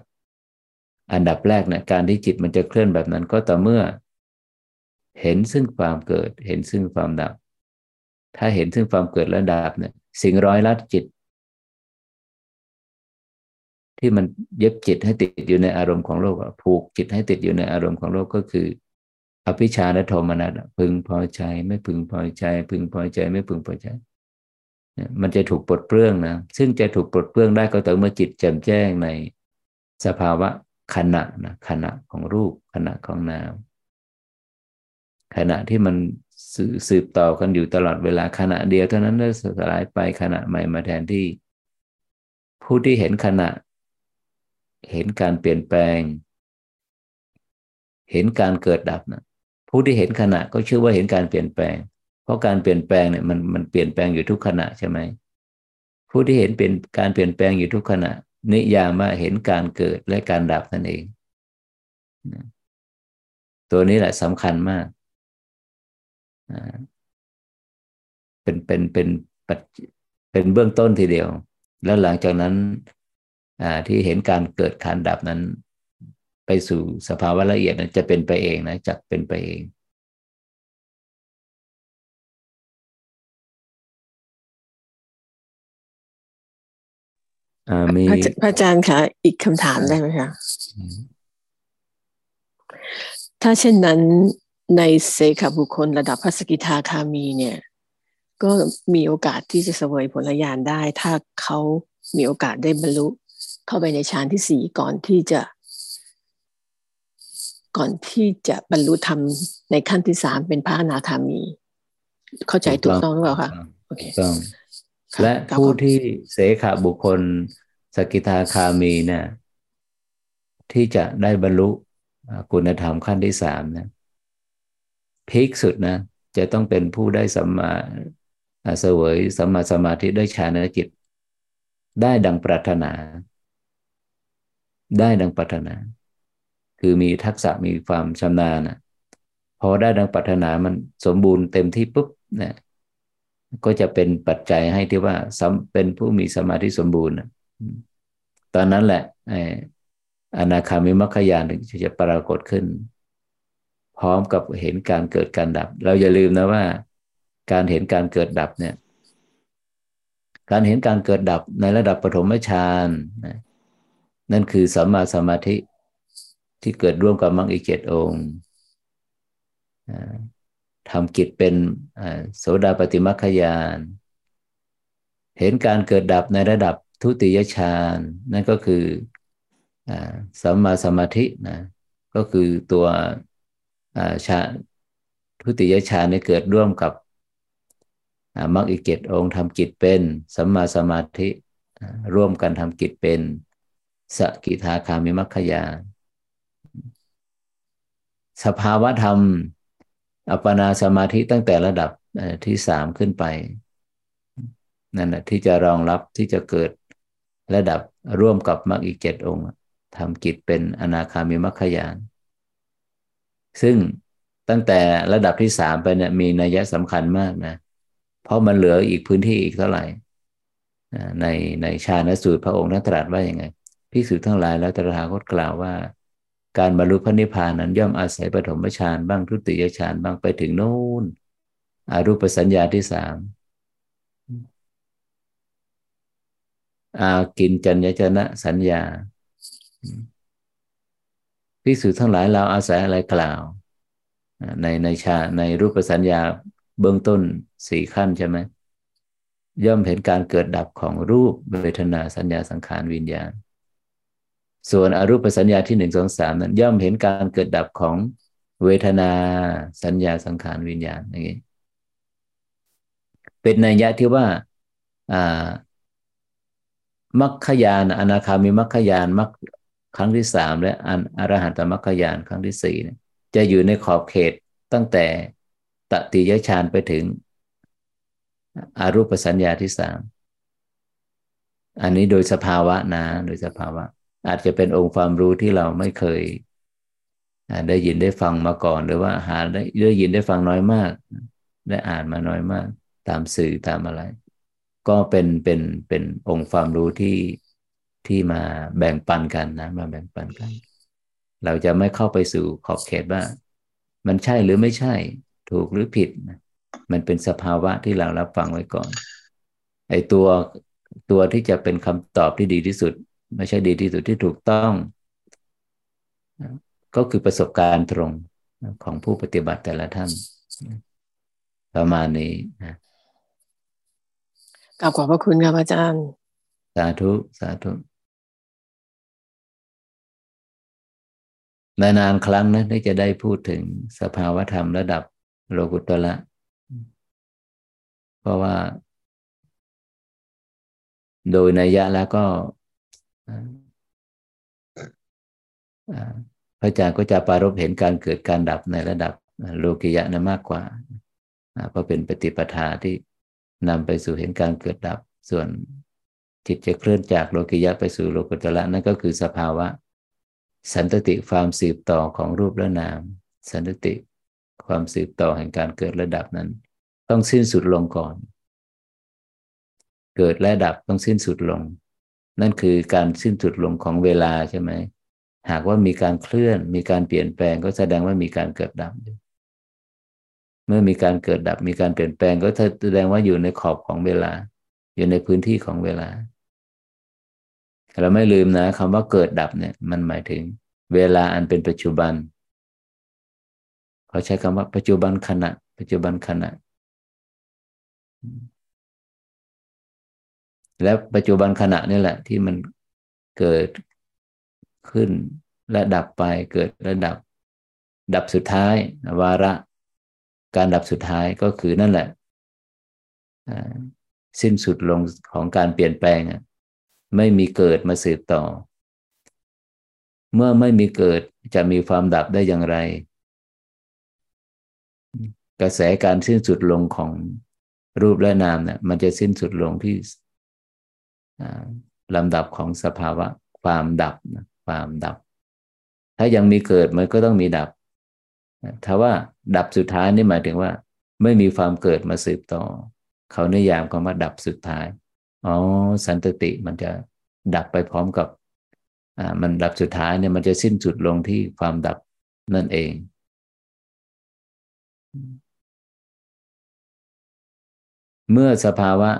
อันดับแรกเนี่ยการที่จิตมันจะเคลื่อนแบบนั้นก็ต่อเมื่อ เห็นซึ่งความเกิด เห็นซึ่งความดับ ถ้าเห็นซึ่งความเกิดและดับเนี่ยสิ่งร้อยลัดจิต ที่มันเย็บจิตให้ติดอยู่ในอารมณ์ของโลกผูกจิตให้ติดอยู่ในอารมณ์ของโลกก็คือ อภิชาและโทมนัสพึงพอใจ ไม่พึงพอใจ พึงพอใจไม่พึงพอใจมันจะถูกปลดเปลื้องนะ ซึ่งจะถูกปลดเปลื้องได้ก็ต่อเมื่อจิตแจ่มแจ้งในสภาวะ ขณะนะขณะของรูป ขณะของนาม ขณะที่มันสืบต่อกันอยู่ตลอดเวลาขณะเดียวเท่านั้นแล้วสลายไปขณะใหม่มาแทนที่ ผู้ที่เห็นขณะ เห็นการเปลี่ยนแปลง เห็นการเกิดดับนะผู้ที่เห็นขณะก็ชื่อว่าเห็นการเปลี่ยนแปลง เพราะการเปลี่ยนแปลงเนี่ยมันมันเปลี่ยนแปลงอยู่ทุกขณะใช่ไหมผู้ที่เห็นเป็นการเปลี่ยนแปลงอยู่ทุกขณะ นิยามว่าเห็นการเกิดและการดับนั่นเอง ตัวนี้แหละสำคัญมาก เป็นเป็นเป็นเป็นเบื้องต้นทีเดียว แล้วหลังจากนั้นที่เห็นการเกิดการดับนั้น ไปสู่สภาวะละเอียดนั้นจะเป็นไปเองนะจักเป็นไปเอง มีพระอาจารย์คะอีกคำถามได้ไหมคะถ้าเช่นนั้นในเสขบุคคลระดับพระสกิทาคามีเนี่ย ก็มีโอกาสที่จะเสวยผลญาณได้ ถ้าเขามีโอกาสได้บรรลุ เข้าไปในฌานที่สี่ก่อนที่จะ ก่อนที่จะบรรลุธรรมในขั้นที่สามเป็นพระอนาคามี เข้าใจถูกต้องหรือเปล่าคะถูกต้องและผู้ที่เสขบุคคล สกิทาคามีเนี่ยที่จะได้บรรลุคุณธรรมขั้นที่สามนะพีคสุดนะจะต้องเป็นผู้ได้สัมมาเสวยสัมมาสมาธิได้ฌานจิต ได้ดังปรารถนา ได้ดังปรารถนา คือมีทักษะมีความชำนาญนะพอได้ดังปรารถนามันสมบูรณ์เต็มที่ปุ๊บเนี่ยก็จะเป็นปัจจัยให้ที่ว่าเป็นผู้มีสมาธิสมบูรณ์ ตอนนั้นแหละอนาคามิมัคคยานถึงจะปรากฏขึ้น พร้อมกับเห็นการเกิดการดับ เราอย่าลืมนะว่า การเห็นการเกิดดับเนี่ย การเห็นการเกิดดับในระดับปฐมฌานนั่นคือสัมมาสมาธิที่เกิดร่วมกับมรรคอีเจ็ดองค์ทำกิจเป็นโสดาปฏิมัคคยาน เห็นการเกิดดับในระดับ ทุติยฌานนั่นก็คือสัมมาสมาธินะก็คือตัวฌานทุติยฌานนี่เกิดร่วมกับมรรคอีกเจ็ดองค์ทำกิจเป็นสัมมาสมาธิร่วมกันทำกิจเป็นสกิทาคามิมัคคยาสภาวะธรรม อัปปนาสมาธิตั้งแต่ระดับที่สามขึ้นไปนั่นแหะที่จะรองรับที่จะเกิด ระดับร่วมกับมรรคอีกเจ็ดองค์ทำกิจเป็นอนาคามิมัคคยาน ซึ่งตั้งแต่ระดับที่สามไปเนี่ยมีนัยสำคัญมากนะ เพราะมันเหลืออีกพื้นที่อีกเท่าไหร่ในในชาณสูตรพระองค์นั้นตรัสว่าอย่างไงพิสูจทั้งหลายแล้วตถาคตกล่าวว่า การบรรลุพระนิพพานนั้นย่อมอาศัยปฐมฌานบ้างทุติยฌานบ้างไปถึงโน้นอรูปสัญญาที่สาม อากินจัญญจนะสัญญาพิสูจทั้งหลายเราอาศัยอะไรกล่าว ในในชาในรูปสัญญาเบื้องต้นสี่ขั้นใช่ไหมย่อมเห็นการเกิดดับของรูปเวทนาสัญญาสังขารวิญญาณ ส่วนอรูปสัญญาที่หนึ่งสองสามนั้นย่อมเห็นการเกิดดับของเวทนาสัญญาสังขารวิญญาณอย่างนี้เป็นนัยยะที่ว่าอ่า มัคคยานอนาคามีมัคคยานมัคครั้งที่สามและอันอรหันตมัคคยานครั้งที่สี่จะอยู่ในขอบเขตตั้งแต่ตติยฌานไปถึงอารูปสัญญาที่สามอันนี้โดยสภาวะนะ โดยสภาวะ อาจจะเป็นองค์ความรู้ที่เราไม่เคย ได้ยินได้ฟังมาก่อน หรือว่าหาได้ได้ยินได้ฟังน้อยมาก ได้อ่านมาน้อยมาก ตามสื่อตามอะไร ก็เป็นเป็นเป็นองค์ความรู้ที่ที่มาแบ่งปันกันนะ มาแบ่งปันกัน เราจะไม่เข้าไปสู่ขอบเขตว่า มันใช่หรือไม่ใช่ ถูกหรือผิดนะมันเป็นสภาวะที่เรารับฟังไว้ก่อน ไอ้ตัวตัวที่จะเป็นคำตอบที่ดีที่สุด ไม่ใช่ดีที่สุดที่ถูกต้อง ก็คือประสบการณ์ตรงของผู้ปฏิบัติแต่ละท่าน ประมาณนี้นะ กลับขอบพระคุณครับอาจารย์ สาธุ สาธุนานๆครั้งนะที่จะได้พูดถึงสภาวธรรมระดับโลกุตละ เพราะว่า โดยนัยยะแล้วก็พระอาจารย์ก็จะปารบเห็นการเกิดการดับในระดับโลกิยะนะมากกว่า เพราะเป็นปฏิปทาที่ นำไปสู่เห็นการเกิดดับ ส่วนจิตจะเคลื่อนจากโลกิยะไปสู่โลกุตละนั่นก็คือสภาวะ สันตติความสืบต่อของรูปและนาม สันตติความสืบต่อแห่งการเกิดระดับนั้น ต้องสิ้นสุดลงก่อน เกิดและดับต้องสิ้นสุดลง นั่นคือการสิ้นสุดลงของเวลาใช่ไหมหากว่ามีการเคลื่อนมีการเปลี่ยนแปลงก็แสดงว่ามีการเกิดดับ เมื่อมีการเกิดดับมีการเปลี่ยนแปลงก็แสดงว่าอยู่ในขอบของเวลา อยู่ในพื้นที่ของเวลา เราไม่ลืมนะคำว่าเกิดดับเนี่ย มันหมายถึง เวลาอันเป็นปัจจุบันเขาใช้คำว่าปัจจุบันขณะ ปัจจุบันขณะ และปัจจุบันขณะนี่แหละ ที่มันเกิดขึ้นและดับไปเกิดและดับ ดับสุดท้าย วาระ การดับสุดท้ายก็คือนั่นแหละสิ้นสุดลงของการเปลี่ยนแปลงไม่มีเกิดมาสืบต่อ เมื่อไม่มีเกิดจะมีความดับได้อย่างไร กระแสการสิ้นสุดลงของรูปและนามเนี่ยมันจะสิ้นสุดลงที่ลำดับของสภาวะ ความดับความดับ ถ้ายังมีเกิดมันก็ต้องมีดับ ถ้าว่าดับสุดท้ายนี่หมายถึงว่า ไม่มีความเกิดมาสืบต่อ เขานิยามคำว่าดับสุดท้ายอ๋อสันตติมันจะดับไปพร้อมกับอ่ามันดับสุดท้ายเนี่ยมันจะสิ้นสุดลงที่ความดับนั่นเองเมื่อสภาวะ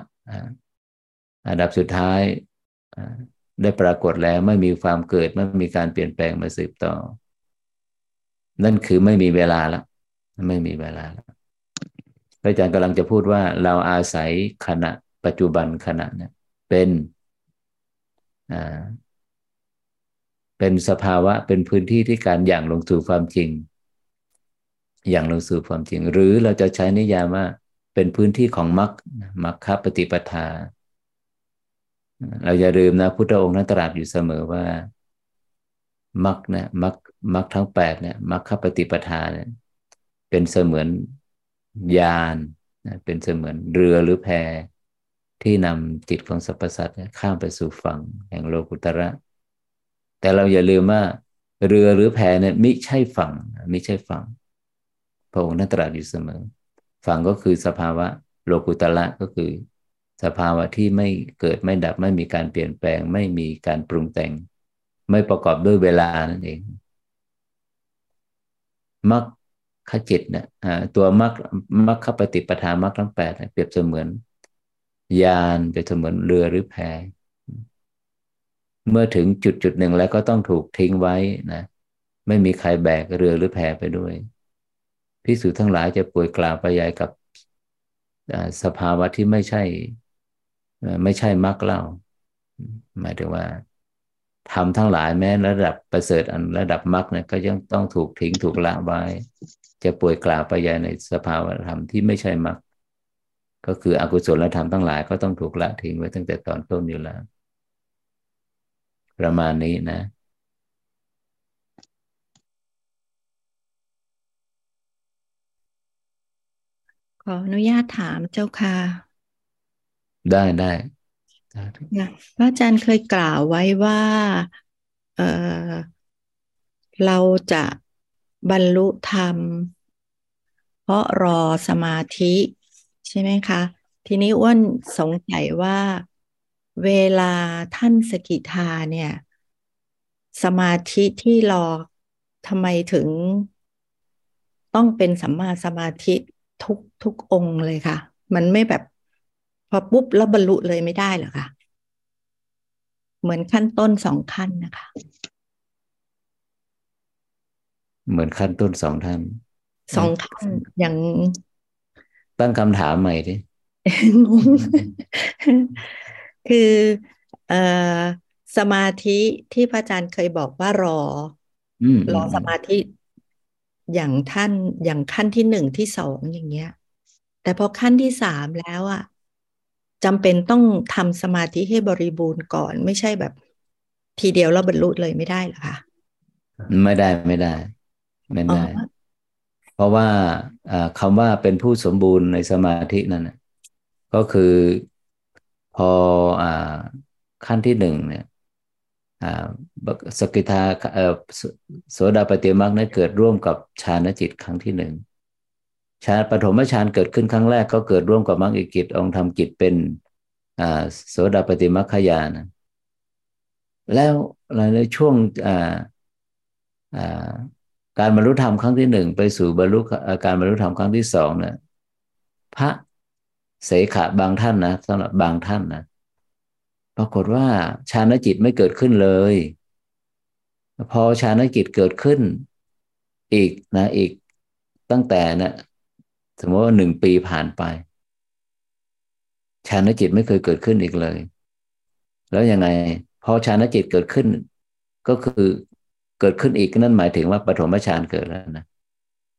อันดับสุดท้ายได้ปรากฏแล้วไม่มีความเกิดไม่มีการเปลี่ยนแปลงมาสืบต่อ นั่นคือไม่มีเวลาแล้วไม่มีเวลาแล้วพระอาจารย์กำลังจะพูดว่า เราอาศัยขณะปัจจุบันขณะเนี่ยเป็นอ่าเป็นสภาวะเป็นพื้นที่ที่การอย่างลงสู่ความจริง อย่างลงสู่ความจริง หรือเราจะใช้นิยามว่าเป็นพื้นที่ของมรรคมรรคปฏิปทา เราอย่าลืมนะพุทธองค์นั้นตรัสอยู่เสมอว่ามรรคนี่ยมรรค มรรคทั้งแปดเนี่ยมรรคปฏิปทาเนี่ยเป็นเสมือนยานเป็นเสมือนเรือหรือแพที่นำจิตของสรรพสัตว์ข้ามไปสู่ฝั่งแห่งโลกุตระ แต่เราอย่าลืมว่า เรือหรือแพเนี่ยไม่ใช่ฝั่งไม่ใช่ฝั่งพระองค์นั้นตรัสอยู่เสมอ ฝั่งก็คือสภาวะโลกุตระก็คือ สภาวะที่ไม่เกิดไม่ดับไม่มีการเปลี่ยนแปลง ไม่มีการปรุงแต่ง ไม่ประกอบด้วยเวลานั่นเอง มรรคจิตเนี่ยตัวมรรคมรรคปฏิปทามรรคทั้งแปดเปรียบเสมือน ยานเปรียบเสมือนเรือหรือแพเมื่อถึงจุดจุดหนึ่งแล้วก็ต้องถูกทิ้งไว้นะไม่มีใครแบกเรือหรือแพไปด้วยพิสูจทั้งหลายจะป่วยกล่าวไปยายกับสภาวะที่ไม่ใช่ ไม่ใช่มรรคเล่าหมายถึงว่า ทำทั้งหลายแม้ระดับประเสริฐอันระดับมรรคเนี่ยก็ยังต้องถูกทิ้งถูกละไว้ จะป่วยกล่าวไปยายในสภาวะธรรมที่ไม่ใช่มรรคก็คืออกุศลธรรมทั้งหลายก็ต้องถูกละทิ้งไว้ตั้งแต่ตอนต้นอยู่แล้ว ประมาณนี้นะ ขออนุญาตถามเจ้าค่ะ ได้ได้ พระอาจารย์เคยกล่าวไว้ว่าเออเราจะบรรลุธรรม เพราะรอสมาธิ ใช่ไหมคะ ทีนี้อ้วนสงสัยว่าเวลาท่านสกิทาเนี่ย สมาธิที่รอทำไมถึงต้องเป็นสัมมาสมาธิทุกทุกองเลยค่ะ มันไม่แบบ พอปุ๊บแล้วบรรลุเลยไม่ได้เหรอคะเหมือนขั้นต้นสองขั้นนะคะ เหมือนขั้นต้นสองท่านสองขั้นอย่างตั้งคำถามใหม่ดิคือเอ่อสมาธิที่พระอาจารย์เคยบอกว่ารอรอสมาธิอย่างท่านอย่างขั้นที่หนึ่งที่สองอย่างเงี้ย แต่พอขั้นที่สามแล้วอะ จำเป็นต้องทำสมาธิให้บริบูรณ์ก่อน ไม่ใช่แบบ ทีเดียวแล้วบรรลุเลยไม่ได้หรอคะไม่ได้ไม่ได้ ไม่ได้ เพราะว่าคำว่าเป็นผู้สมบูรณ์ในสมาธินั่นก็คือพออขั้นที่หนึ่งเนี่ยสกิทาโสดาปฏิมักนั้นเกิดร่วมกับฌานจิตครั้งที่หนึ่ง ฌานปฐมฌานเกิดขึ้นครั้งแรกก็เกิดร่วมกับมรรคกิจองค์ทำกิจเป็นโสดาปฏิมัคคยานะแล้วในช่วงการบรรลุธรรมครั้งที่หนึ่งไปสู่บรรลุการบรรลุธรรมครั้งที่สองเนี่ยพระเสขะบางท่านนะสำหรับบางท่านนะปรากฏว่าฌานจิตไม่เกิดขึ้นเลย พอฌานจิตเกิดขึ้น อีกนะอีกตั้งแต่นะ สมมติว่าหนึ่งปีผ่านไปฌานจิตไม่เคยเกิดขึ้นอีกเลย แล้วยังไงพอฌานจิตเกิดขึ้น ก็คือเกิดขึ้นอีกนั่นหมายถึงว่าปฐมฌานเกิดแล้วนะ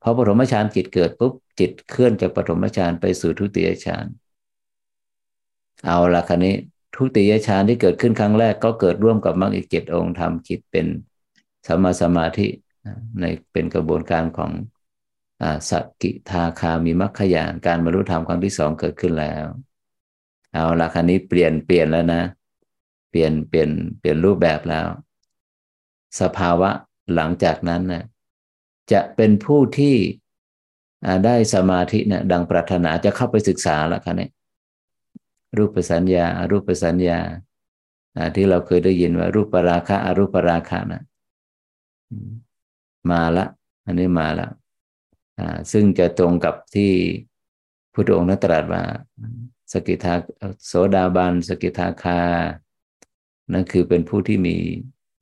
พอปฐมฌานจิตเกิดปุ๊บจิตเคลื่อนจากปฐมฌานไปสู่ทุติยฌานเอาละคันนี้ ทุติยฌานที่เกิดขึ้นครั้งแรก ก็เกิดร่วมกับมรรคอีกเจ็ดองค์ทำจิตเป็นสมาสมาธิในเป็นกระบวนการของ สกิทาคามีมรรคยานการบรรลุธรรมครั้งที่สองเกิดขึ้นแล้ว เอาละคันนี้เปลี่ยนเปลี่ยนแล้วนะ เปลี่ยนเปลี่ยนเปลี่ยนรูปแบบแล้ว สภาวะหลังจากนั้นนะจะเป็นผู้ที่ได้สมาธินะดังปรารถนาจะเข้าไปศึกษาล้วคันนี้รูปสัญญาอารูปสัญญาที่เราเคยได้ยินว่า รูปราคะอารูปราคะนะมาละ อันนี้มาละ ซึ่งจะตรงกับที่พุทธองค์นัตรัสว่าสกิทาโสดาบันสกิทาคา นั่นคือเป็นผู้ที่มี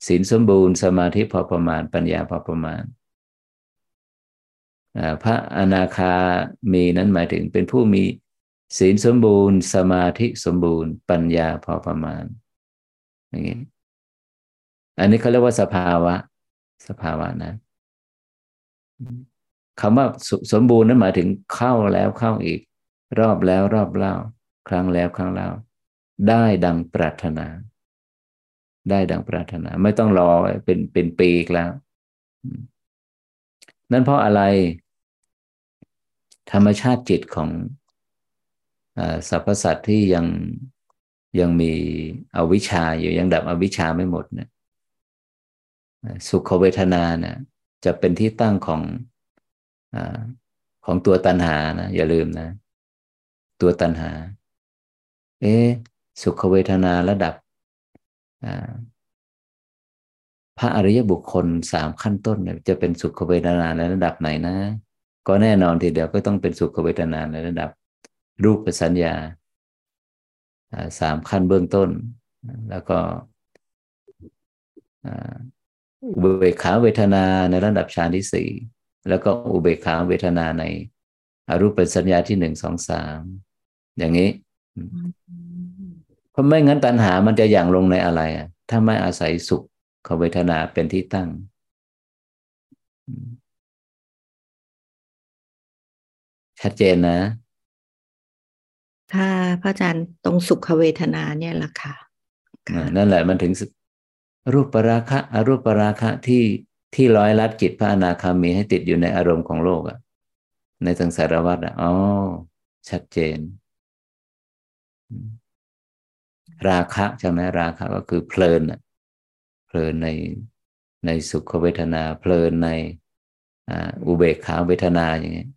ศีลสมบูรณ์สมาธิพอประมาณปัญญาพอประมาณ พระอนาคามีนั้นหมายถึงเป็นผู้มีศีลสมบูรณ์ สมาธิสมบูรณ์ ปัญญาพอประมาณอย่างนี้อันนี้เขาเรียกว่าสภาวะ สภาวะนะ คำว่าสมบูรณ์นั้นหมายถึงเข้าแล้วเข้าอีก รอบแล้วรอบเล่า ครั้งแล้วครั้งเล่า ได้ดังปรารถนา ได้ดังปรารถนา ไม่ต้องรอเป็นเป็นปีกแล้ว นั่นเพราะอะไร ธรรมชาติจิตของสรรพสัตว์ที่ยังยังมีอวิชชาอยู่ยังดับอวิชชาไม่หมดเนี่ยสุขเวทนาเนี่ยจะเป็นที่ตั้งของ อของตัวตัณหานะอย่าลืมนะ ตัวตัณหา เอ๊สุขเวทนาระดับพระอริยบุคคลสามขั้นต้นจะเป็นสุขเวทนาในระดับไหนนะ ก็แน่นอนทีเดียวก็ต้องเป็นสุขเวทนาในระดับ รูปสัญญาสามขั้นเบื้องต้น แล้วก็เบกขาเวทนาในระดับฌานที่สี่ แล้วก็อุเบกขาเวทนาในอรูปสัญญาที่หนึ่งสองสามอย่างนี้ เพราะไม่งั้นตัณหามันจะอย่างลงในอะไรอะ ถ้าไม่อาศัยสุขขเวทนาเป็นที่ตั้ง ชัดเจนนะ ค่ะพระอาจารย์ตรงสุขเวทนาเนี่ยแหละค่ะนั่นแหละมันถึงรูปปราคะอรูปปราคะที่ ที่ร้อยลัดจิตพระอนาคามีให้ติดอยู่ในอารมณ์ของโลกอะในสังสารวัฏอะอ๋อชัดเจน ราคะใช่ไหมราคะก็คือเพลินอะเพลินในในสุขเวทนา เพลินในอุเบกขาเวทนาอย่างเงี้ย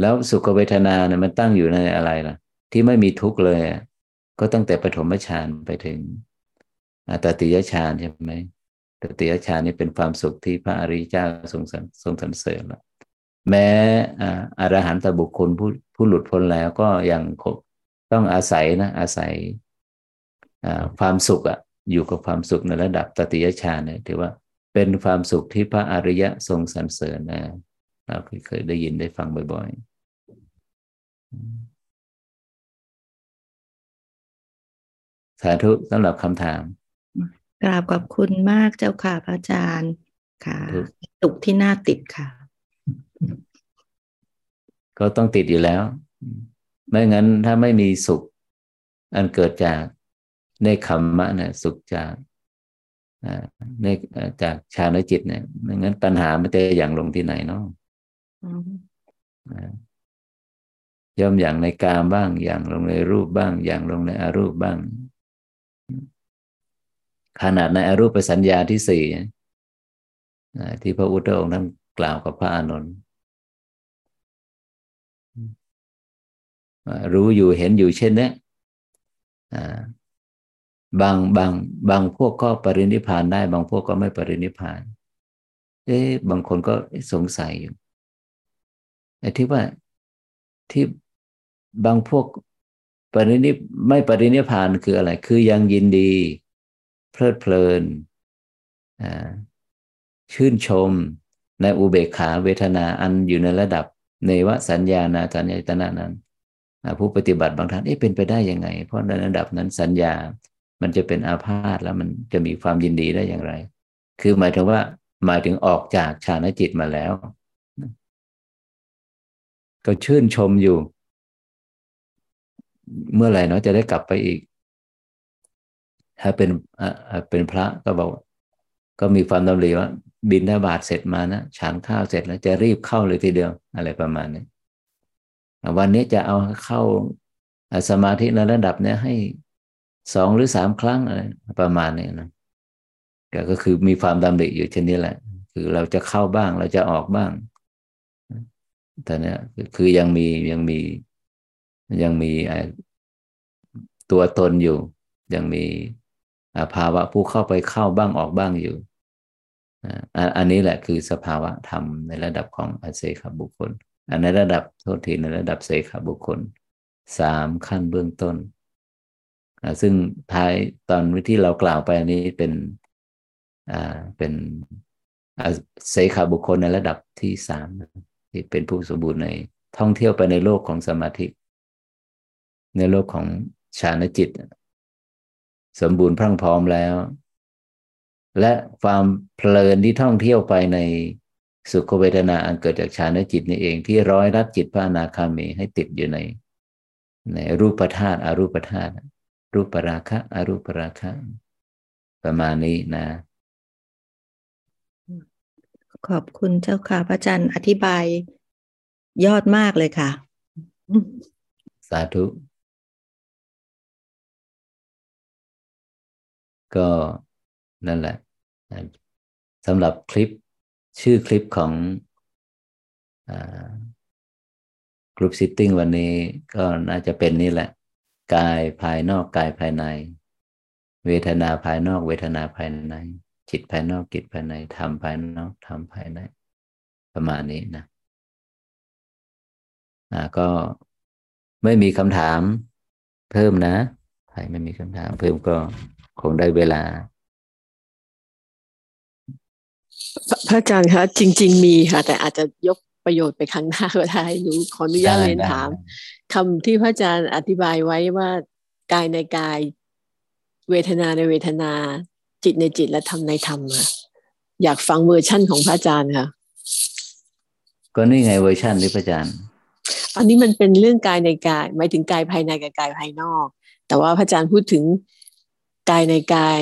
แล้วสุขเวทนาเนี่ยมันตั้งอยู่ในอะไรล่ะ ที่ไม่มีทุกข์เลย ก็ตั้งแต่ปฐมฌานไปถึง ตติยฌานใช่ไหมตติยฌานนี่เป็นความสุขที่พระอริยเจ้าทรงทรงสรรเสริญแล้วแม้อรหันตบุคคลผู้ผู้หลุดพ้นแล้วก็ยังต้องอาศัยนะอาศัยความสุขอะอยู่กับความสุขในระดับตติยฌานเนี่ยถือว่าเป็นความสุขที่พระอริยะทรงสรรเสริญนะเราเคยได้ยินได้ฟังบ่อยๆ สาธุสำหรับคำถาม กราบขอบคุณมากเจ้าค่ะพระอาจารย์ค่ะตุกที่น่าติดค่ะ ก็ต้องติดอยู่แล้ว ไม่งั้นถ้าไม่มีสุข อันเกิดจากในคำมะเนี่ยสุขจากในจากชาณจิตเนี่ยไม่งั้นปัญหามันจะอย่างลงที่ไหนเนาะย่อมอย่างในกามบ้าง อย่างลงในรูปบ้าง อย่างลงในอารูปบ้าง ขนาดในอรูปสัญญาที่สี่ที่พระอุตตองค์ท่านกล่าวกับพระอานนท์รู้อยู่เห็นอยู่เช่นนี้บางบางบางพวกก็ปรินิพานได้ บางพวกก็ไม่ปรินิพาน เอ๊ะบางคนก็สงสัยอยู่ไอ้ที่ว่าที่บางพวกปรินิไม่ปรินิพานคืออะไร คือยังยินดี เพลิดเพลินชื่นชมในอุเบกขาเวทนาอันอยู่ในระดับเนวสัญญานาสัญญาตนานั้นผู้ปฏิบัติบางท่านเอ๊ะเป็นไปได้ยังไง เพราะในระดับนั้นสัญญามันจะเป็นอาพาธแล้วมันจะมีความยินดีได้อย่างไร คือหมายถึงว่าหมายถึงออกจากฌานจิตมาแล้ว ก็ชื่นชมอยู่ เมื่อไหร่เนาะจะได้กลับไปอีก ถ้าเป็นเป็นพระก็บอก ก็มีความดำริว่า บินทบาทเสร็จมานะฉันข้าวเสร็จแล้วจะรีบเข้าเลยทีเดียว อะไรประมาณนี้วันนี้จะเอาเข้าสมาธิในระดับเนี้ยให้สองหรือสามครั้งอะไรประมาณนี้นะก็คือมีความดำริอยู่เช่นนี้แหละ คือเราจะเข้าบ้างเราจะออกบ้างแต่เนี้ยคือยังมียังมียังมีตัวตนอยู่ ยังมี ภาวะผู้เข้าไปเข้าบ้างออกบ้างอยู่ อันนี้แหละคือสภาวะธรรมในระดับของอเซขบุคคล อันในระดับโทษทีในระดับเซขบุคคลสามขั้นเบื้องต้น ซึ่งท้ายตอนที่เรากล่าวไปอันนี้เป็นเป็นเสขาบุคคลในระดับที่สามที่เป็นผู้สมบูรณ์ในท่องเที่ยวไปในโลกของสมาธิ ในโลกของฌานจิต สมบูรณ์พรั่งพร้อมแล้ว และความเพลินที่ท่องเที่ยวไปในสุขเวทนาอันเกิดจากฌานจิตนี่เองที่ร้อยรัดจิตพระอนาคามีให้ติดอยู่ใน ในรูปธาตุอรูปธาตุรูปราคะอรูปราคะ ประมาณนี้นะ ขอบคุณเจ้าค่ะพระอาจารย์อธิบายยอดมากเลยค่ะ สาธุ ก็นั่นแหละสำหรับคลิปชื่อคลิปของGroup Sitting วันนี้ก็น่าจะเป็นนี่แหละ กายภายนอกกายภายใน เวทนาภายนอกเวทนาภายใน จิตภายนอกจิตภายในธรรมภายนอกธรรมภายใน ประมาณนี้นะนะก็ไม่มีคำถามเพิ่มนะใครไม่มีคำถามเพิ่มก็ คงได้เวลา พระอาจารย์คะจริง ๆ มีค่ะ แต่อาจจะยกประโยชน์ไปครั้งหน้าก็ได้หนูขออนุญาตเรียนถามคำที่พระอาจารย์อธิบายไว้ว่ากายในกาย เวทนาในเวทนา จิตในจิตและธรรมในธรรมค่ะอยากฟังเวอร์ชั่นของพระอาจารย์ค่ะ ก็นี่ไงเวอร์ชันนี้พระอาจารย์ อันนี้มันเป็นเรื่องกายในกาย หมายถึงกายภายในกับกายภายนอก แต่ว่าพระอาจารย์พูดถึง กายในกาย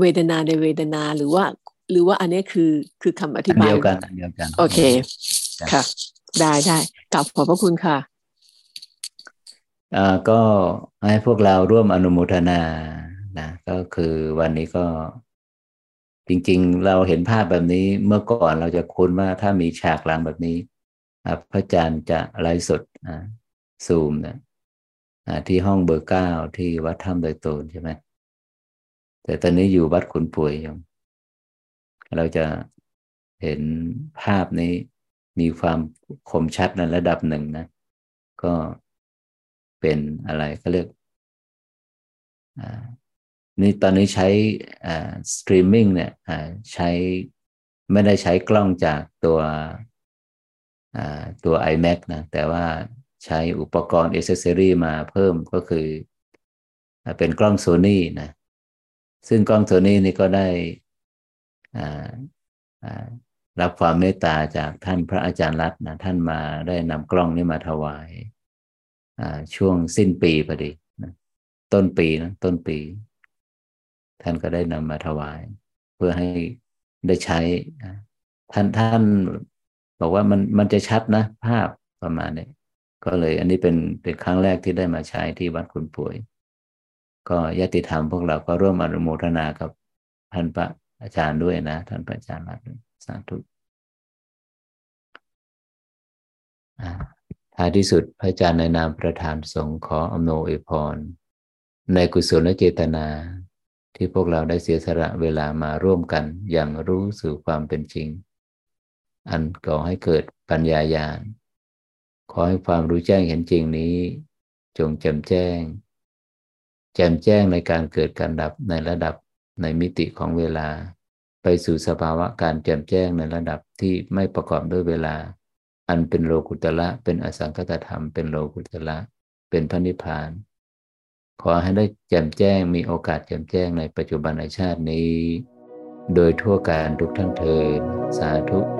เวทนาในเวทนาหรือว่า หรือว่าอันนี้คือคือคำอธิบายเดียวกันเดียวกัน โอเค ค่ะ ได้ได้กลับขอบพระคุณค่ะอ่าก็ให้พวกเราร่วมอนุโมทนานะก็คือวันนี้ก็จริง ๆ เราเห็นภาพแบบนี้เมื่อก่อนเราจะคุ้นว่าถ้ามีฉากหลังแบบนี้พระอาจารย์จะไลฟ์สดซูมนะที่ห้องเบอร์เก้าที่วัดถ้ำโดยตนใช่ไหม แต่ตอนนี้อยู่วัดขุนป่วยยังเราจะเห็นภาพนี้มีความคมชัดในระดับหนึ่งนะ ก็เป็นอะไรก็เรียกนี่ตอนนี้ใช้สตรีมมิ่งเนี่ยใช้ไม่ได้ใช้กล้องจากตัวตัว iMac นะ แต่ว่าใช้อุปกรณ์เอเซอรี่มาเพิ่มก็คือ เป็นกล้องโซนี่นะ ซึ่งกล้องโซนี่นี่ก็ได้รับความเมตตาจากท่านพระอาจารย์รัตน์นะท่านมาได้นำกล้องนี้มาถวายช่วงสิ้นปีพอดีนะต้นปีนะต้นปี ท่านก็ได้นำมาถวาย เพื่อให้ได้ใช้ ท่านท่านบอกว่ามันมันจะชัดนะ ภาพประมาณนี้ก็เลย อันนี้เป็นเป็นครั้งแรกที่ได้มาใช้ที่วัดคุณป่วย ก็ญาติธรรมพวกเราก็ร่วมอนุโมทนากับท่านพระอาจารย์ด้วยนะ ท่านพระอาจารย์รัตสาธุท้ายที่สุดพระอาจารย์ในนามประธานสงฆ์ขออำนวยพร ในกุศลเจตนาที่พวกเราได้เสียสละเวลามาร่วมกันอย่างรู้สู่ความเป็นจริง อันก่อให้เกิดปัญญาญาณ ขอให้ความรู้แจ้งเห็นจริงนี้ จงแจ่มแจ้ง จ่มแจ้งในการเกิดการดับในระดับในมิติของเวลา ไปสู่สภาวะการแจ่มแจ้งในระดับที่ไม่ประกอบด้วยเวลา อันเป็นโลกุตละเป็นอสังคตธรรม เป็นโลกุตละเป็นพระนิพพาน ขอให้ได้แจ่มแจ้งมีโอกาสแจ่มแจ้งในปัจจุบันในชาตินี้ โดยทั่วการทุกท่านเทินสาธุ